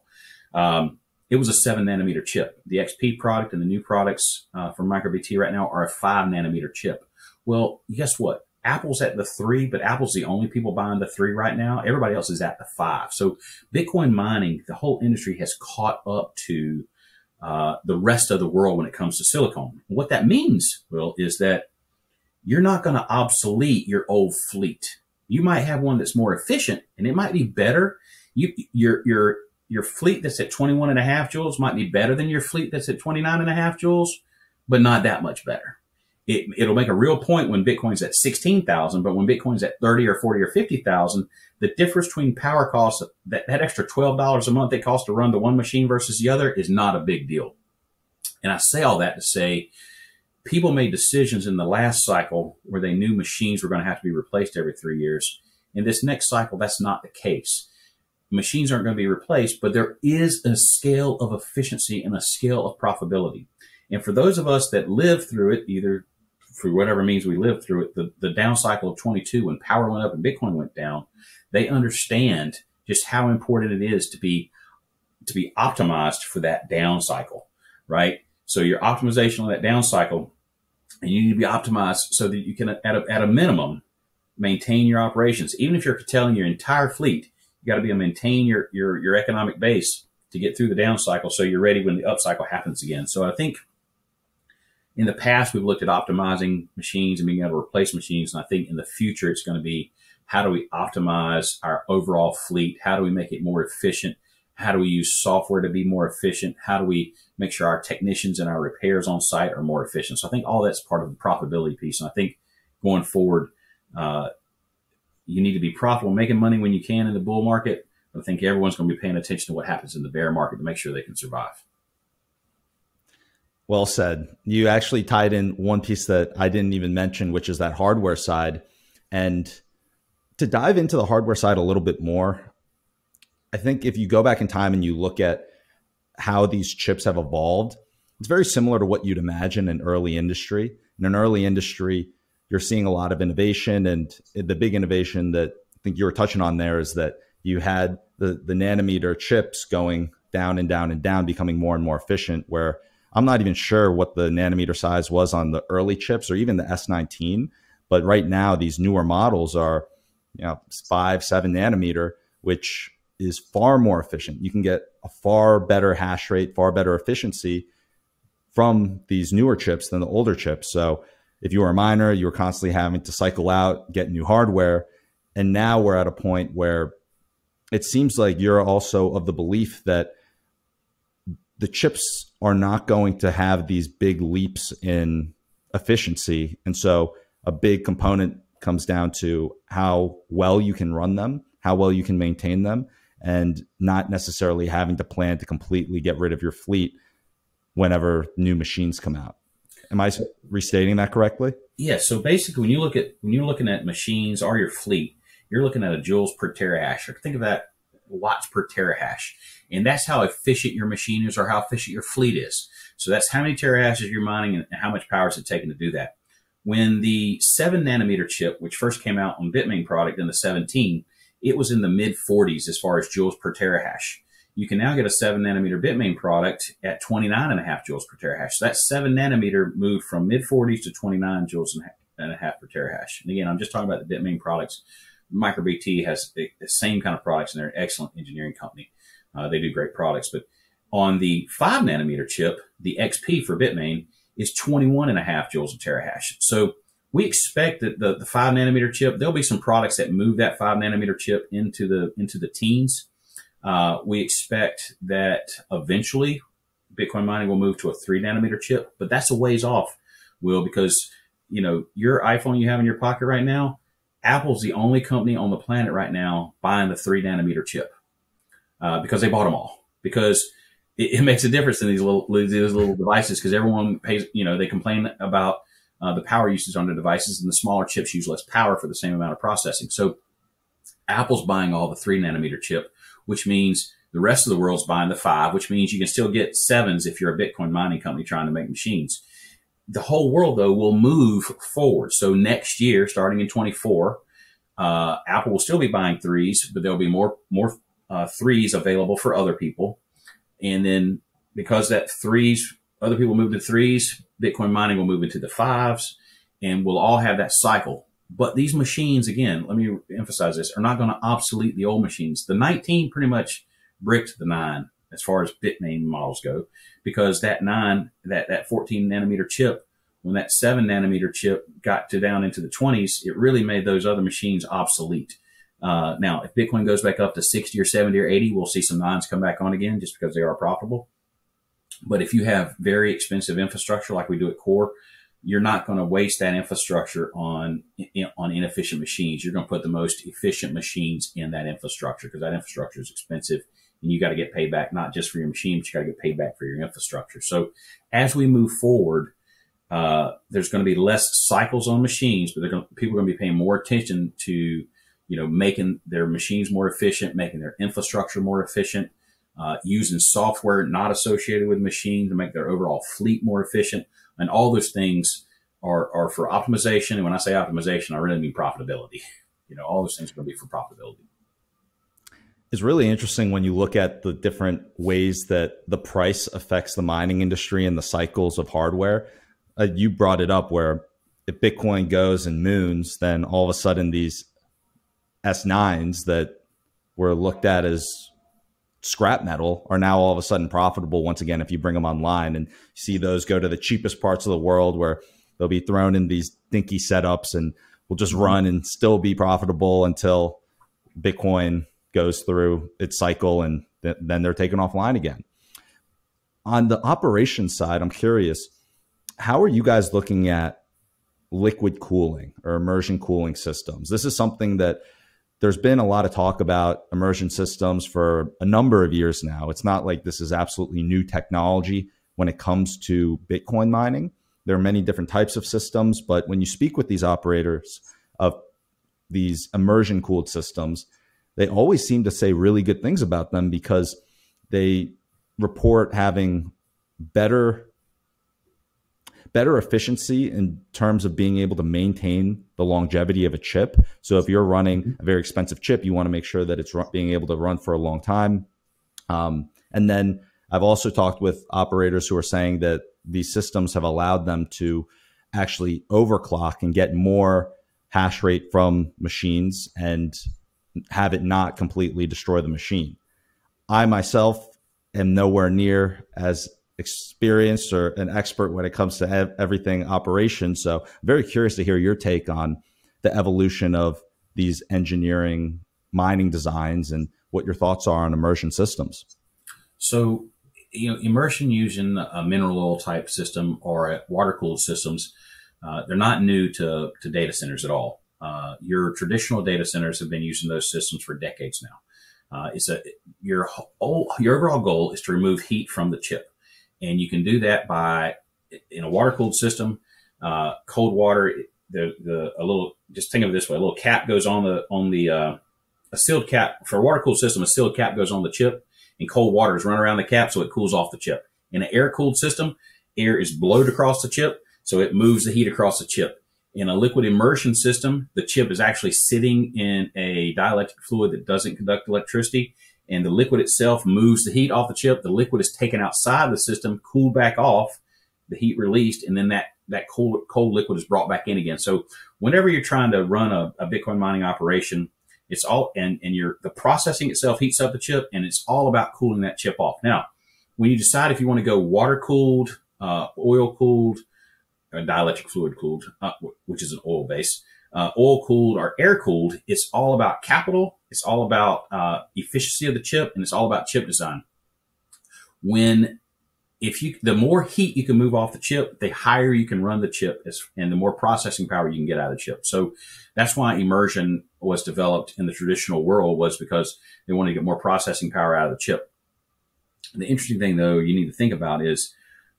Um, it was a seven nanometer chip. The XP product and the new products uh, from MicroBT right now are a five nanometer chip. Well, guess what? Apple's at the three, but Apple's the only people buying the three right now. Everybody else is at the five. So Bitcoin mining, the whole industry has caught up to uh, the rest of the world when it comes to silicon. What that means, Will, is that you're not going to obsolete your old fleet. You might have one that's more efficient and it might be better. You, your, your, your fleet that's at 21 and a half joules might be better than your fleet that's at 29 and a half joules, but not that much better it, it'll make a real point when Bitcoin's at 16,000, but when Bitcoin's at 30 or 40 or 50,000, the difference between power costs, that, that extra $12 a month it costs to run the one machine versus the other is not a big deal. And I say all that to say people made decisions in the last cycle where they knew machines were going to have to be replaced every three years. In this next cycle, that's not the case. Machines aren't going to be replaced, but there is a scale of efficiency and a scale of profitability. And for those of us that live through it, either through whatever means we lived through it, the, the down cycle of 22 when power went up and Bitcoin went down, they understand just how important it is to be to be optimized for that down cycle, right? So your optimization on that down cycle, and you need to be optimized so that you can, at a, at a minimum, maintain your operations. Even if you're curtailing your entire fleet, you got to be able to maintain your, your, your economic base to get through the down cycle so you're ready when the up cycle happens again. So I think in the past, we've looked at optimizing machines and being able to replace machines. And I think in the future, it's going to be how do we optimize our overall fleet? How do we make it more efficient? How do we use software to be more efficient? How do we make sure our technicians and our repairs on site are more efficient? So I think all that's part of the profitability piece. And I think going forward, uh, you need to be profitable, making money when you can in the bull market. I think everyone's going to be paying attention to what happens in the bear market to make sure they can survive. Well said. You actually tied in one piece that I didn't even mention, which is that hardware side. And to dive into the hardware side a little bit more, I think if you go back in time and you look at how these chips have evolved, it's very similar to what you'd imagine in early industry. In an early industry, you're seeing a lot of innovation. And the big innovation that I think you were touching on there is that you had the, the nanometer chips going down and down and down, becoming more and more efficient, where I'm not even sure what the nanometer size was on the early chips or even the S19. But right now, these newer models are, you know, five, seven nanometer, which is far more efficient. You can get a far better hash rate, far better efficiency from these newer chips than the older chips. So if you were a miner, you were constantly having to cycle out, get new hardware. And now we're at a point where it seems like you're also of the belief that the chips are not going to have these big leaps in efficiency. And so a big component comes down to how well you can run them, how well you can maintain them, and not necessarily having to plan to completely get rid of your fleet whenever new machines come out. Am I restating that correctly? Yeah. So basically, when you look at when you're looking at machines or your fleet, you're looking at a joules per terahash. Think of that watts per terahash. And that's how efficient your machine is or how efficient your fleet is. So that's how many terahashes you're mining and how much power is it taking to do that. When the seven nanometer chip, which first came out on Bitmain product in the 17, it was in the mid 40s as far as joules per terahash. You can now get a seven nanometer Bitmain product at 29 and a half joules per terahash. So that seven nanometer moved from mid 40s to 29 joules and a half per terahash. And again, I'm just talking about the Bitmain products MicroBT has the, same kind of products and they're an excellent engineering company. Uh, they do great products. But on the five nanometer chip, the XP for Bitmain is 21 and a half joules a terahash. So we expect that the, the five nanometer chip, there'll be some products that move that five nanometer chip into the, into the teens. Uh, we expect that eventually Bitcoin mining will move to a three nanometer chip, but that's a ways off, Will, because, you know, your iPhone you have in your pocket right now, Apple's the only company on the planet right now buying the three nanometer chip uh, because they bought them all. Because it, it, makes a difference in these little these little devices because everyone pays. You know, they complain about uh, the power usage on the devices, and the smaller chips use less power for the same amount of processing. So Apple's buying all the three nanometer chip, which means the rest of the world's buying the five, which means you can still get sevens if you're a Bitcoin mining company trying to make machines. The whole world, though, will move forward. So next year, starting in 24, uh, Apple will still be buying threes, but there'll be more more uh, threes available for other people. And then because that threes, other people move to threes, Bitcoin mining will move into the fives, and we'll all have that cycle. But these machines, again, let me emphasize this, are not going to obsolete the old machines. The 19 pretty much bricked the nine as far as Bitmain models go, because that nine, that, that 14 nanometer chip, when that seven nanometer chip got to down into the 20s, it really made those other machines obsolete. Uh, now, if Bitcoin goes back up to 60 or 70 or 80, we'll see some nines come back on again just because they are profitable. But if you have very expensive infrastructure like we do at Core, you're not going to waste that infrastructure on on inefficient machines. You're going to put the most efficient machines in that infrastructure because that infrastructure is expensive and you got to get paid back not just for your machine, but you got to get paid back for your infrastructure. So as we move forward, uh, there's going to be less cycles on machines, but going, people are going to be paying more attention to, you know, making their machines more efficient, making their infrastructure more efficient, uh, using software not associated with machines to make their overall fleet more efficient, and all those things are are for optimization. And when I say optimization, I really mean profitability. You know, all those things are going to be for profitability It's really interesting when you look at the different ways that the price affects the mining industry and the cycles of hardware. Uh, you brought it up where if Bitcoin goes and moons, then all of a sudden these S9s that were looked at as scrap metal are now all of a sudden profitable once again if you bring them online and see those go to the cheapest parts of the world where they'll be thrown in these dinky setups and will just mm-hmm. run and still be profitable until Bitcoin goes through its cycle and th- then they're taken offline again. On the operation side, I'm curious, how are you guys looking at liquid cooling or immersion cooling systems? This is something that there's been a lot of talk about immersion systems for a number of years now. It's not like this is absolutely new technology when it comes to Bitcoin mining. There are many different types of systems, but when you speak with these operators of these immersion cooled systems, they always seem to say really good things about them because they report having better better efficiency in terms of being able to maintain the longevity of a chip. So if you're running a very expensive chip, you want to make sure that it's being able to run for a long time. Um, and then I've also talked with operators who are saying that these systems have allowed them to actually overclock and get more hash rate from machines and have it not completely destroy the machine. I myself am nowhere near as experienced or an expert when it comes to everything operation. So, I'm very curious to hear your take on the evolution of these engineering mining designs and what your thoughts are on immersion systems. So, you know, immersion using a mineral oil type system or water cooled systems, uh, they're not new to, to data centers at all. Uh, your traditional data centers have been using those systems for decades now. Uh, it's a your whole, your overall goal is to remove heat from the chip, and you can do that by in a water cooled system. Uh, cold water, the the a little just think of it this way: a little cap goes on the on the uh, a sealed cap for a water cooled system. A sealed cap goes on the chip, and cold water is run around the cap so it cools off the chip. In an air cooled system, air is blowed across the chip, so it moves the heat across the chip. In a liquid immersion system, the chip is actually sitting in a dielectric fluid that doesn't conduct electricity, and the liquid itself moves the heat off the chip. The liquid is taken outside the system, cooled back off, the heat released, and then that that cold cold liquid is brought back in again. So whenever you're trying to run a, a Bitcoin mining operation, it's all and and your the processing itself heats up the chip, and it's all about cooling that chip off. Now, when you decide if you want to go water cooled, uh, oil cooled, uh, dielectric fluid cooled, uh, which is an oil base, uh, oil cooled or air cooled. It's all about capital. It's all about uh, efficiency of the chip, and it's all about chip design. When if you the more heat you can move off the chip, the higher you can run the chip, and the more processing power you can get out of the chip. So that's why immersion was developed in the traditional world was because they wanted to get more processing power out of the chip. The interesting thing, though, you need to think about is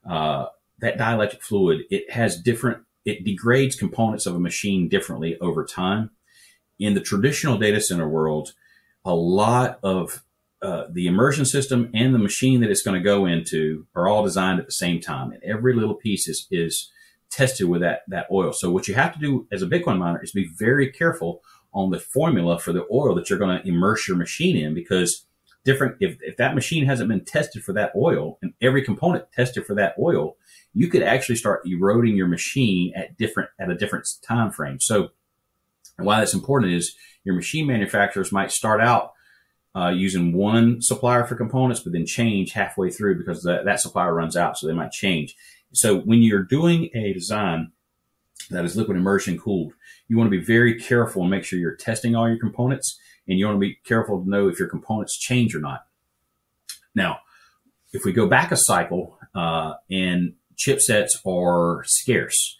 uh, that dielectric fluid. It has different. It degrades components of a machine differently over time. In the traditional data center world, a lot of uh, the immersion system and the machine that it's going to go into are all designed at the same time, and every little piece is is tested with that that oil. So what you have to do as a Bitcoin miner is be very careful on the formula for the oil that you're going to immerse your machine in because different if, if that machine hasn't been tested for that oil and every component tested for that oil you could actually start eroding your machine at different at a different time frame so why that's important is your machine manufacturers might start out uh, using one supplier for components, but then change halfway through because that, that supplier runs out. So they might change. So when you're doing a design that is liquid immersion cooled, you want to be very careful and make sure you're testing all your components and you want to be careful to know if your components change or not. Now, if we go back a cycle uh, and chipsets are scarce,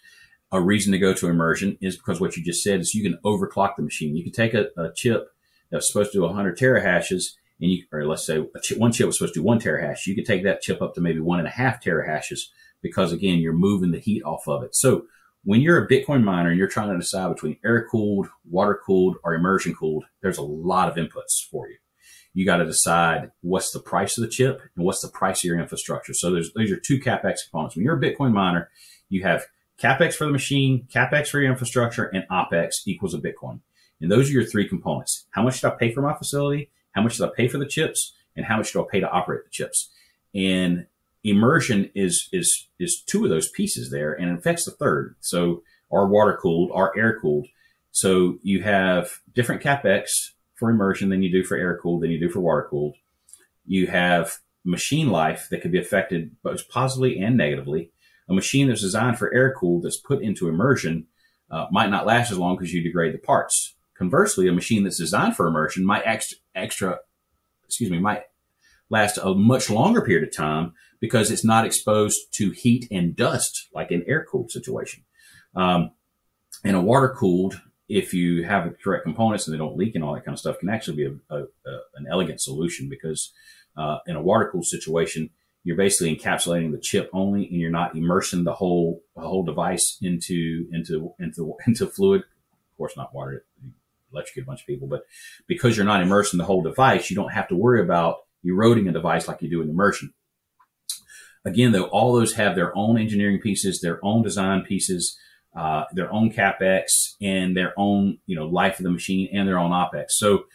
a reason to go to immersion is because what you just said is you can overclock the machine. You can take a, a chip that's supposed to do 100 terahashes, and you, or let's say chip, one chip was supposed to do one terahash, you could take that chip up to maybe one and a half terahashes because again, you're moving the heat off of it. So when you're a Bitcoin miner and you're trying to decide between air cooled, water cooled, or immersion cooled, there's a lot of inputs for you. You got to decide what's the price of the chip and what's the price of your infrastructure. So there's those are two capex components. When you're a Bitcoin miner, you have capex for the machine, capex for your infrastructure, and opex equals a Bitcoin. And those are your three components. How much did I pay for my facility? How much did I pay for the chips? And how much do I pay to operate the chips? And immersion is is is two of those pieces there and affects the third. So our water cooled, our air cooled. So you have different capex for immersion than you do for air cooled, than you do for water cooled. You have machine life that could be affected both positively and negatively. A machine that's designed for air cooled that's put into immersion uh, might not last as long because you degrade the parts. Conversely, a machine that's designed for immersion might extra, extra, excuse me, might last a much longer period of time because it's not exposed to heat and dust like an air cooled situation. Um, and a water cooled, if you have the correct components and they don't leak and all that kind of stuff, can actually be a, a, a, an elegant solution because uh, in a water cooled situation, you're basically encapsulating the chip only, and you're not immersing the whole the whole device into into into into fluid. Of course, not water electrocute a bunch of people, but because you're not immersing the whole device, you don't have to worry about eroding a device like you do in immersion. Again, though, all those have their own engineering pieces, their own design pieces, uh, their own capex, and their own you know life of the machine and their own opex. So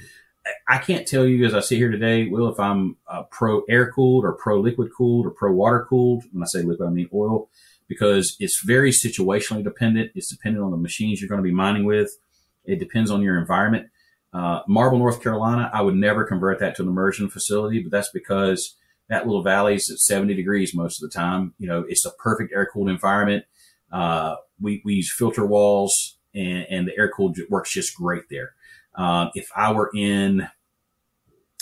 I can't tell you as I sit here today, Will, if I'm uh, pro air cooled or pro liquid cooled or pro water cooled. When I say liquid, I mean oil, because it's very situationally dependent. It's dependent on the machines you're going to be mining with. It depends on your environment. Uh, Marble, North Carolina, I would never convert that to an immersion facility, but that's because that little valley is at 70 degrees most of the time. You know, it's a perfect air cooled environment. Uh, we, we use filter walls and, and the air cooled works just great there. Uh, if I were in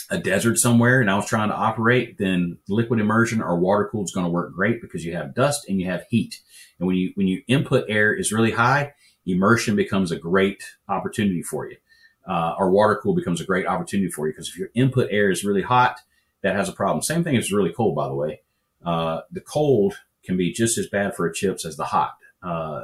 a desert somewhere and I was trying to operate, then liquid immersion or water cooled is going to work great because you have dust and you have heat. And when you when you input air is really high, immersion becomes a great opportunity for you. Uh, or water cool becomes a great opportunity for you because if your input air is really hot, that has a problem. Same thing is really cold, by the way. Uh, the cold can be just as bad for a chips as the hot. Uh,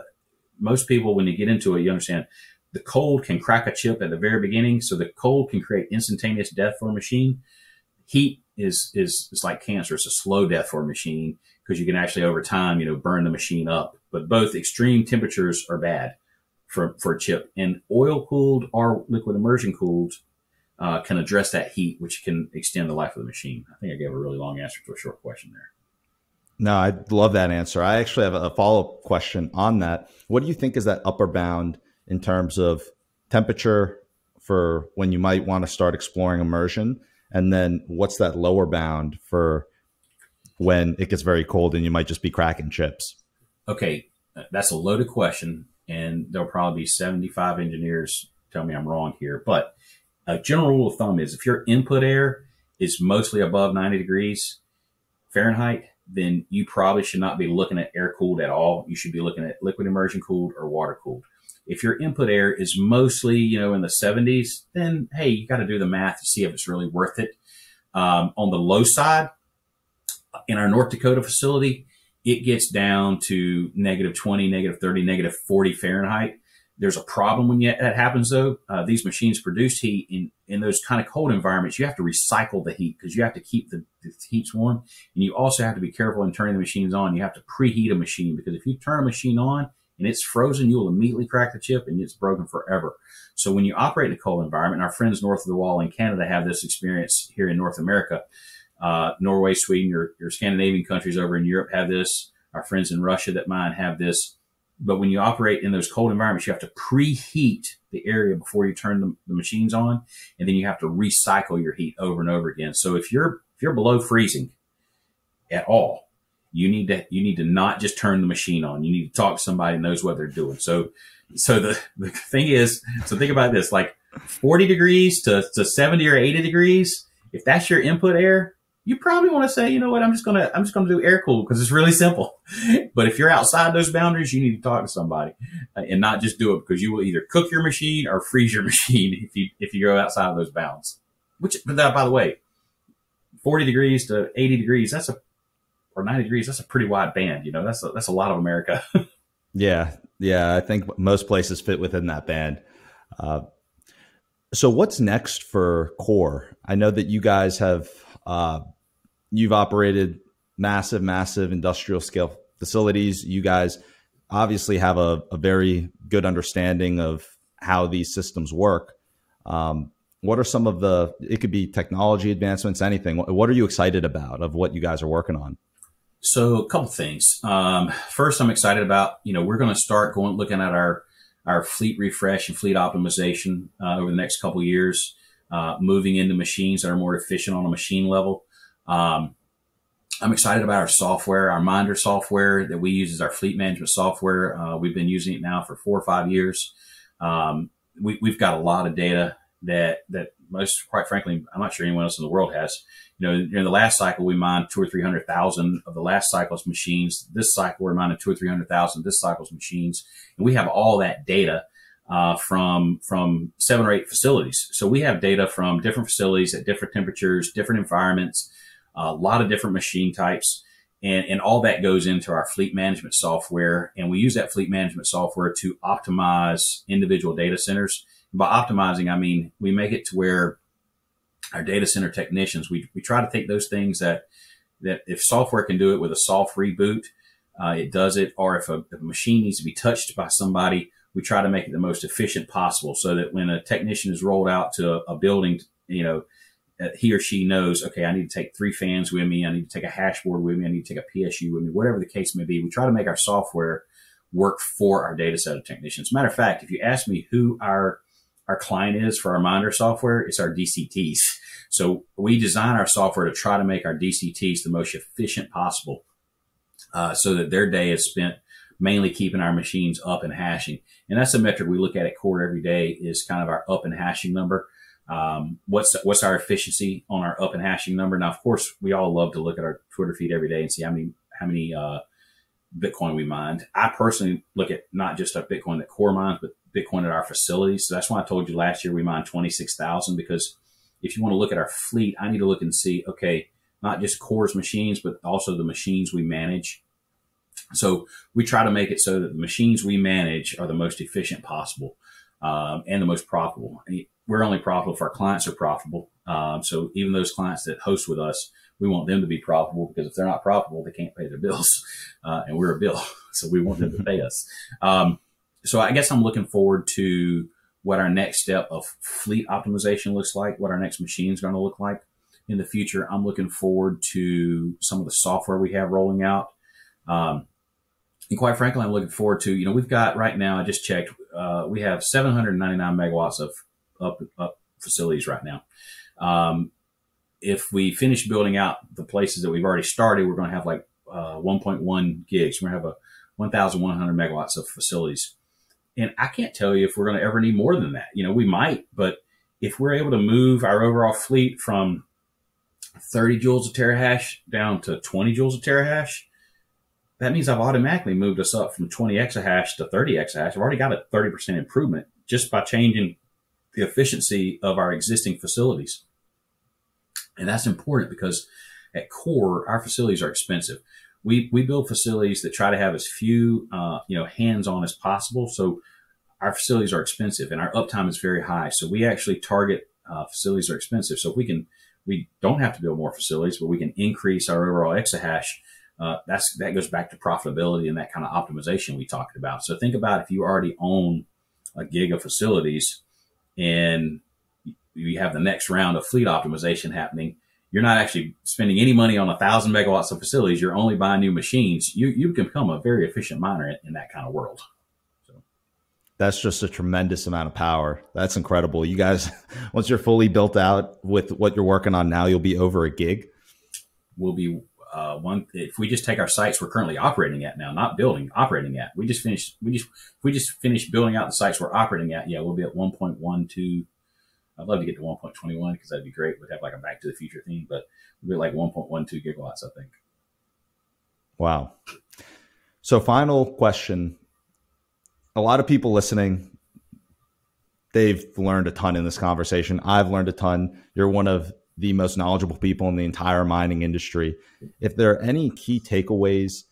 most people, when you get into it, you understand the cold can crack a chip at the very beginning. So the cold can create instantaneous death for a machine. Heat is, is, is like cancer. It's a slow death for a machine because you can actually over time, you know, burn the machine up. But both extreme temperatures are bad for, for a chip and oil cooled or liquid immersion cooled uh, can address that heat, which can extend the life of the machine. I think I gave a really long answer to a short question there. No, I love that answer. I actually have a follow up question on that. What do you think is that upper bound in terms of temperature for when you might want to start exploring immersion? And then what's that lower bound for when it gets very cold and you might just be cracking chips? Okay, uh, that's a loaded question. And there'll probably be 75 engineers tell me I'm wrong here. But a general rule of thumb is if your input air is mostly above 90 degrees Fahrenheit, then you probably should not be looking at air cooled at all. You should be looking at liquid immersion cooled or water cooled. If your input air is mostly, you know, in the 70s, then hey, you got to do the math to see if it's really worth it. Um, on the low side, in our North Dakota facility, it gets down to negative 20, negative 30, negative 40 Fahrenheit. There's a problem when that happens though. Uh, these machines produce heat in, in those kind of cold environments. You have to recycle the heat because you have to keep the, the heats warm. And you also have to be careful in turning the machines on. You have to preheat a machine because if you turn a machine on and it's frozen, you will immediately crack the chip and it's broken forever. So when you operate in a cold environment, our friends north of the wall in Canada have this experience here in North America. Uh, Norway, Sweden, your, your Scandinavian countries over in Europe have this. Our friends in Russia that mine have this. But when you operate in those cold environments, you have to preheat the area before you turn the, the machines on, and then you have to recycle your heat over and over again. So if you're if you're below freezing at all, you need to you need to not just turn the machine on. You need to talk to somebody who knows what they're doing. So so the, the thing is, so think about this, like 40 degrees to, to 70 or 80 degrees, if that's your input air, you probably want to say, you know what, I'm just gonna I'm just gonna do air cool because it's really simple. but if you're outside those boundaries, you need to talk to somebody uh, and not just do it because you will either cook your machine or freeze your machine if you if you go outside of those bounds. Which, but that, by the way, 40 degrees to 80 degrees, that's a or 90 degrees, that's a pretty wide band. You know, that's a, that's a lot of America. yeah, yeah, I think most places fit within that band. Uh, so, what's next for Core? I know that you guys have uh, you've operated massive, massive industrial scale facilities. You guys obviously have a, a very good understanding of how these systems work. Um, what are some of the it could be technology advancements anything what are you excited about of what you guys are working on so a couple things um, first i'm excited about you know we're going to start going looking at our our fleet refresh and fleet optimization uh, over the next couple years uh, moving into machines that are more efficient on a machine level. Um, I'm excited about our software, our Minder software that we use as our fleet management software. Uh, we've been using it now for four or five years. Um, we, have got a lot of data that that most, quite frankly, I'm not sure anyone else in the world has. You know, in the last cycle, we mined two or three hundred thousand of the last cycle's machines. This cycle, we're mining two or three hundred thousand this cycle's machines, and we have all that data uh, from from seven or eight facilities. So we have data from different facilities at different temperatures, different environments, a lot of different machine types, and and all that goes into our fleet management software. And we use that fleet management software to optimize individual data centers. By optimizing, I mean we make it to where our data center technicians we we try to take those things that that if software can do it with a soft reboot, uh, it does it, or if a, if a machine needs to be touched by somebody we try to make it the most efficient possible so that when a technician is rolled out to a, a building, you know, he or she knows, okay, I need to take three fans with me. I need to take a hashboard with me. I need to take a PSU with me, whatever the case may be. We try to make our software work for our data center technicians. Matter of fact, if you ask me who our our client is for our monitor software, it's our DCTs. So we design our software to try to make our DCTs the most efficient possible, uh, so that their day is spent mainly keeping our machines up and hashing. And that's a metric we look at at core every day is kind of our up and hashing number. Um, what's what's our efficiency on our up and hashing number? Now, of course, we all love to look at our Twitter feed every day and see how many how many uh, Bitcoin we mined. I personally look at not just our Bitcoin that core mines, but Bitcoin at our facilities. So that's why I told you last year we mined twenty six thousand because if you want to look at our fleet, I need to look and see okay, not just cores machines, but also the machines we manage so we try to make it so that the machines we manage are the most efficient possible um, and the most profitable. We're only profitable if our clients are profitable. Um, so even those clients that host with us, we want them to be profitable because if they're not profitable, they can't pay their bills, uh, and we're a bill, so we want them to pay us. Um, so I guess I'm looking forward to what our next step of fleet optimization looks like, what our next machine is going to look like in the future. I'm looking forward to some of the software we have rolling out. Um, and quite frankly, I'm looking forward to, you know, we've got right now, I just checked, uh, we have 799 megawatts of up, up facilities right now. Um, if we finish building out the places that we've already started, we're going to have like uh, 1.1 gigs. We're going to have a 1,100 megawatts of facilities. And I can't tell you if we're going to ever need more than that. You know, we might, but if we're able to move our overall fleet from 30 joules of terahash down to 20 joules of terahash, that means I've automatically moved us up from 20 exahash to 30 exahash. I've already got a 30% improvement just by changing the efficiency of our existing facilities. And that's important because at core, our facilities are expensive. We, we build facilities that try to have as few, uh, you know, hands on as possible. So our facilities are expensive and our uptime is very high. So we actually target uh, facilities are expensive. So if we can, we don't have to build more facilities, but we can increase our overall exahash. Uh, that's that goes back to profitability and that kind of optimization we talked about. So think about if you already own a gig of facilities and you have the next round of fleet optimization happening, you're not actually spending any money on a thousand megawatts of facilities. You're only buying new machines. You you can become a very efficient miner in, in that kind of world. So that's just a tremendous amount of power. That's incredible. You guys, once you're fully built out with what you're working on now, you'll be over a gig. We'll be uh, one. If we just take our sites we're currently operating at now, not building, operating at. We just finished. We just we just finished building out the sites we're operating at. Yeah, we'll be at 1.12 I'd love to get to 1.21 because that'd be great. We'd have like a Back to the Future theme, but we'd be like 1.12 gigawatts, I think. Wow. So, final question. A lot of people listening, they've learned a ton in this conversation. I've learned a ton. You're one of the most knowledgeable people in the entire mining industry. If there are any key takeaways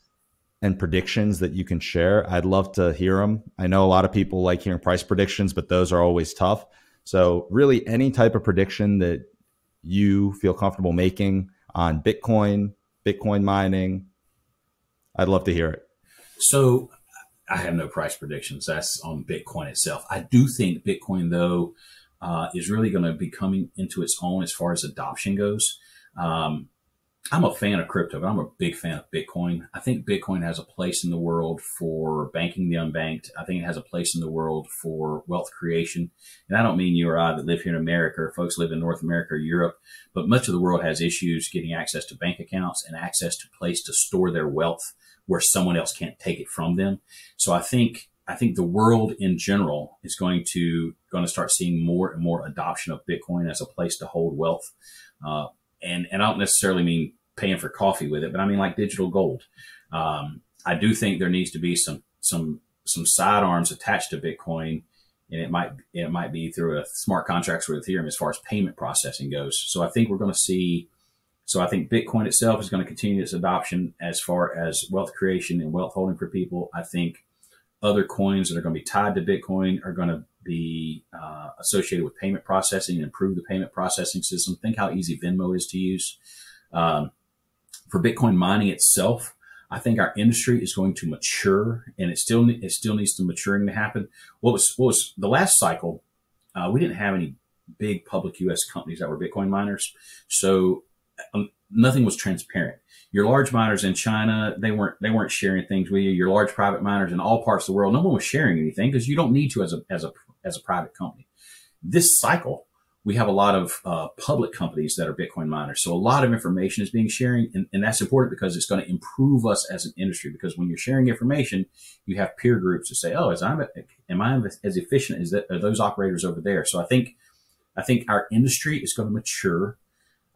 and predictions that you can share, I'd love to hear them. I know a lot of people like hearing price predictions, but those are always tough. So, really, any type of prediction that you feel comfortable making on Bitcoin, Bitcoin mining, I'd love to hear it. So, I have no price predictions. That's on Bitcoin itself. I do think Bitcoin, though, uh, is really going to be coming into its own as far as adoption goes. Um, I'm a fan of crypto, but I'm a big fan of Bitcoin. I think Bitcoin has a place in the world for banking the unbanked. I think it has a place in the world for wealth creation. And I don't mean you or I that live here in America or folks live in North America or Europe, but much of the world has issues getting access to bank accounts and access to place to store their wealth where someone else can't take it from them. So I think I think the world in general is going to going to start seeing more and more adoption of Bitcoin as a place to hold wealth. Uh, and and I don't necessarily mean paying for coffee with it, but I mean like digital gold. Um, I do think there needs to be some some some sidearms attached to Bitcoin, and it might it might be through a smart contracts with Ethereum as far as payment processing goes. So I think we're going to see. So I think Bitcoin itself is going to continue its adoption as far as wealth creation and wealth holding for people. I think other coins that are going to be tied to Bitcoin are going to be uh, associated with payment processing and improve the payment processing system. Think how easy Venmo is to use. Um, for Bitcoin mining itself, I think our industry is going to mature, and it still it still needs some maturing to happen. What was what was the last cycle? Uh, we didn't have any big public U.S. companies that were Bitcoin miners, so um, nothing was transparent. Your large miners in China, they weren't they weren't sharing things with you. Your large private miners in all parts of the world, no one was sharing anything because you don't need to as a as a as a private company. This cycle, we have a lot of uh, public companies that are Bitcoin miners. So a lot of information is being sharing, and, and that's important because it's going to improve us as an industry. Because when you're sharing information, you have peer groups to say, "Oh, as I'm, am I as efficient as that, those operators over there?" So I think, I think our industry is going to mature.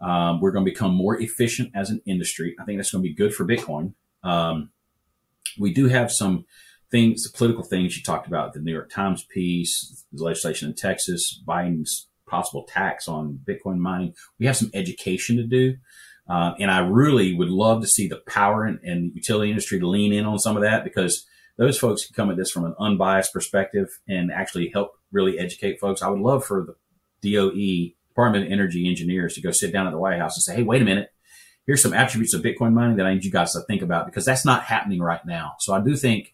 Um, we're going to become more efficient as an industry. I think that's going to be good for Bitcoin. Um, we do have some things, the political things you talked about, the New York Times piece, the legislation in Texas, Biden's possible tax on Bitcoin mining. We have some education to do. Uh, and I really would love to see the power and, and utility industry to lean in on some of that because those folks can come at this from an unbiased perspective and actually help really educate folks. I would love for the DOE, Department of Energy engineers, to go sit down at the White House and say, hey, wait a minute. Here's some attributes of Bitcoin mining that I need you guys to think about because that's not happening right now. So I do think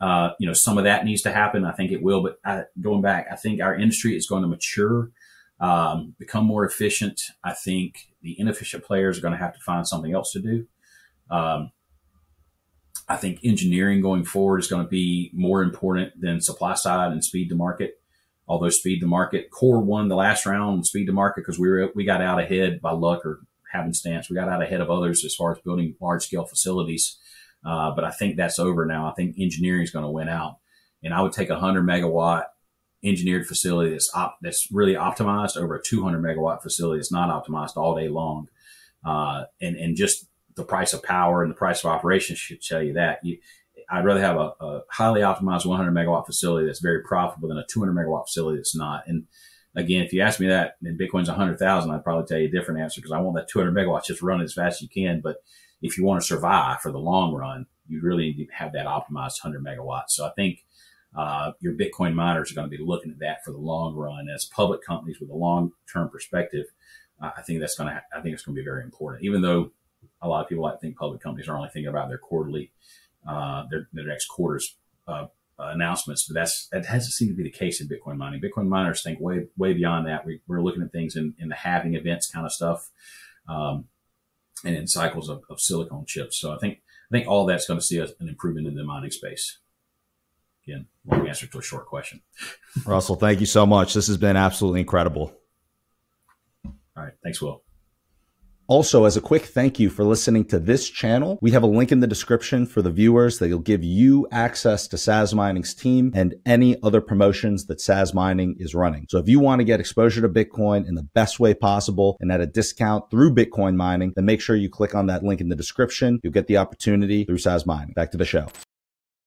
uh, you know, some of that needs to happen. I think it will, but I, going back, I think our industry is going to mature, um, become more efficient. I think the inefficient players are going to have to find something else to do. Um, I think engineering going forward is going to be more important than supply side and speed to market. Although speed to market, Core won the last round speed to market because we were we got out ahead by luck or happenstance. We got out ahead of others as far as building large scale facilities uh, but I think that's over now. I think engineering is going to win out. And I would take a 100 megawatt engineered facility that's op- that's really optimized over a 200 megawatt facility that's not optimized all day long. uh, and and just the price of power and the price of operations should tell you that. You, I'd rather have a, a, highly optimized 100 megawatt facility that's very profitable than a 200 megawatt facility that's not. And again, if you ask me that and Bitcoin's 100,000, I'd probably tell you a different answer because I want that 200 megawatts just running as fast as you can. But if you want to survive for the long run, you really need to have that optimized 100 megawatts. So I think uh, your Bitcoin miners are going to be looking at that for the long run as public companies with a long term perspective. I think that's going to, I think it's going to be very important, even though a lot of people like think public companies are only thinking about their quarterly, uh, their, their next quarter's uh, announcements, but that's that hasn't seemed to be the case in Bitcoin mining. Bitcoin miners think way way beyond that. We, are looking at things in, in the halving events kind of stuff, um, and in cycles of, of silicon chips. So I think I think all that's going to see an improvement in the mining space. Again, long answer to a short question. Russell, thank you so much. This has been absolutely incredible. All right. Thanks, Will. Also, as a quick thank you for listening to this channel, we have a link in the description for the viewers that will give you access to Sazmining's team and any other promotions that Sazmining is running. So if you want to get exposure to Bitcoin in the best way possible and at a discount through Bitcoin mining, then make sure you click on that link in the description. You'll get the opportunity through Sazmining. Back to the show.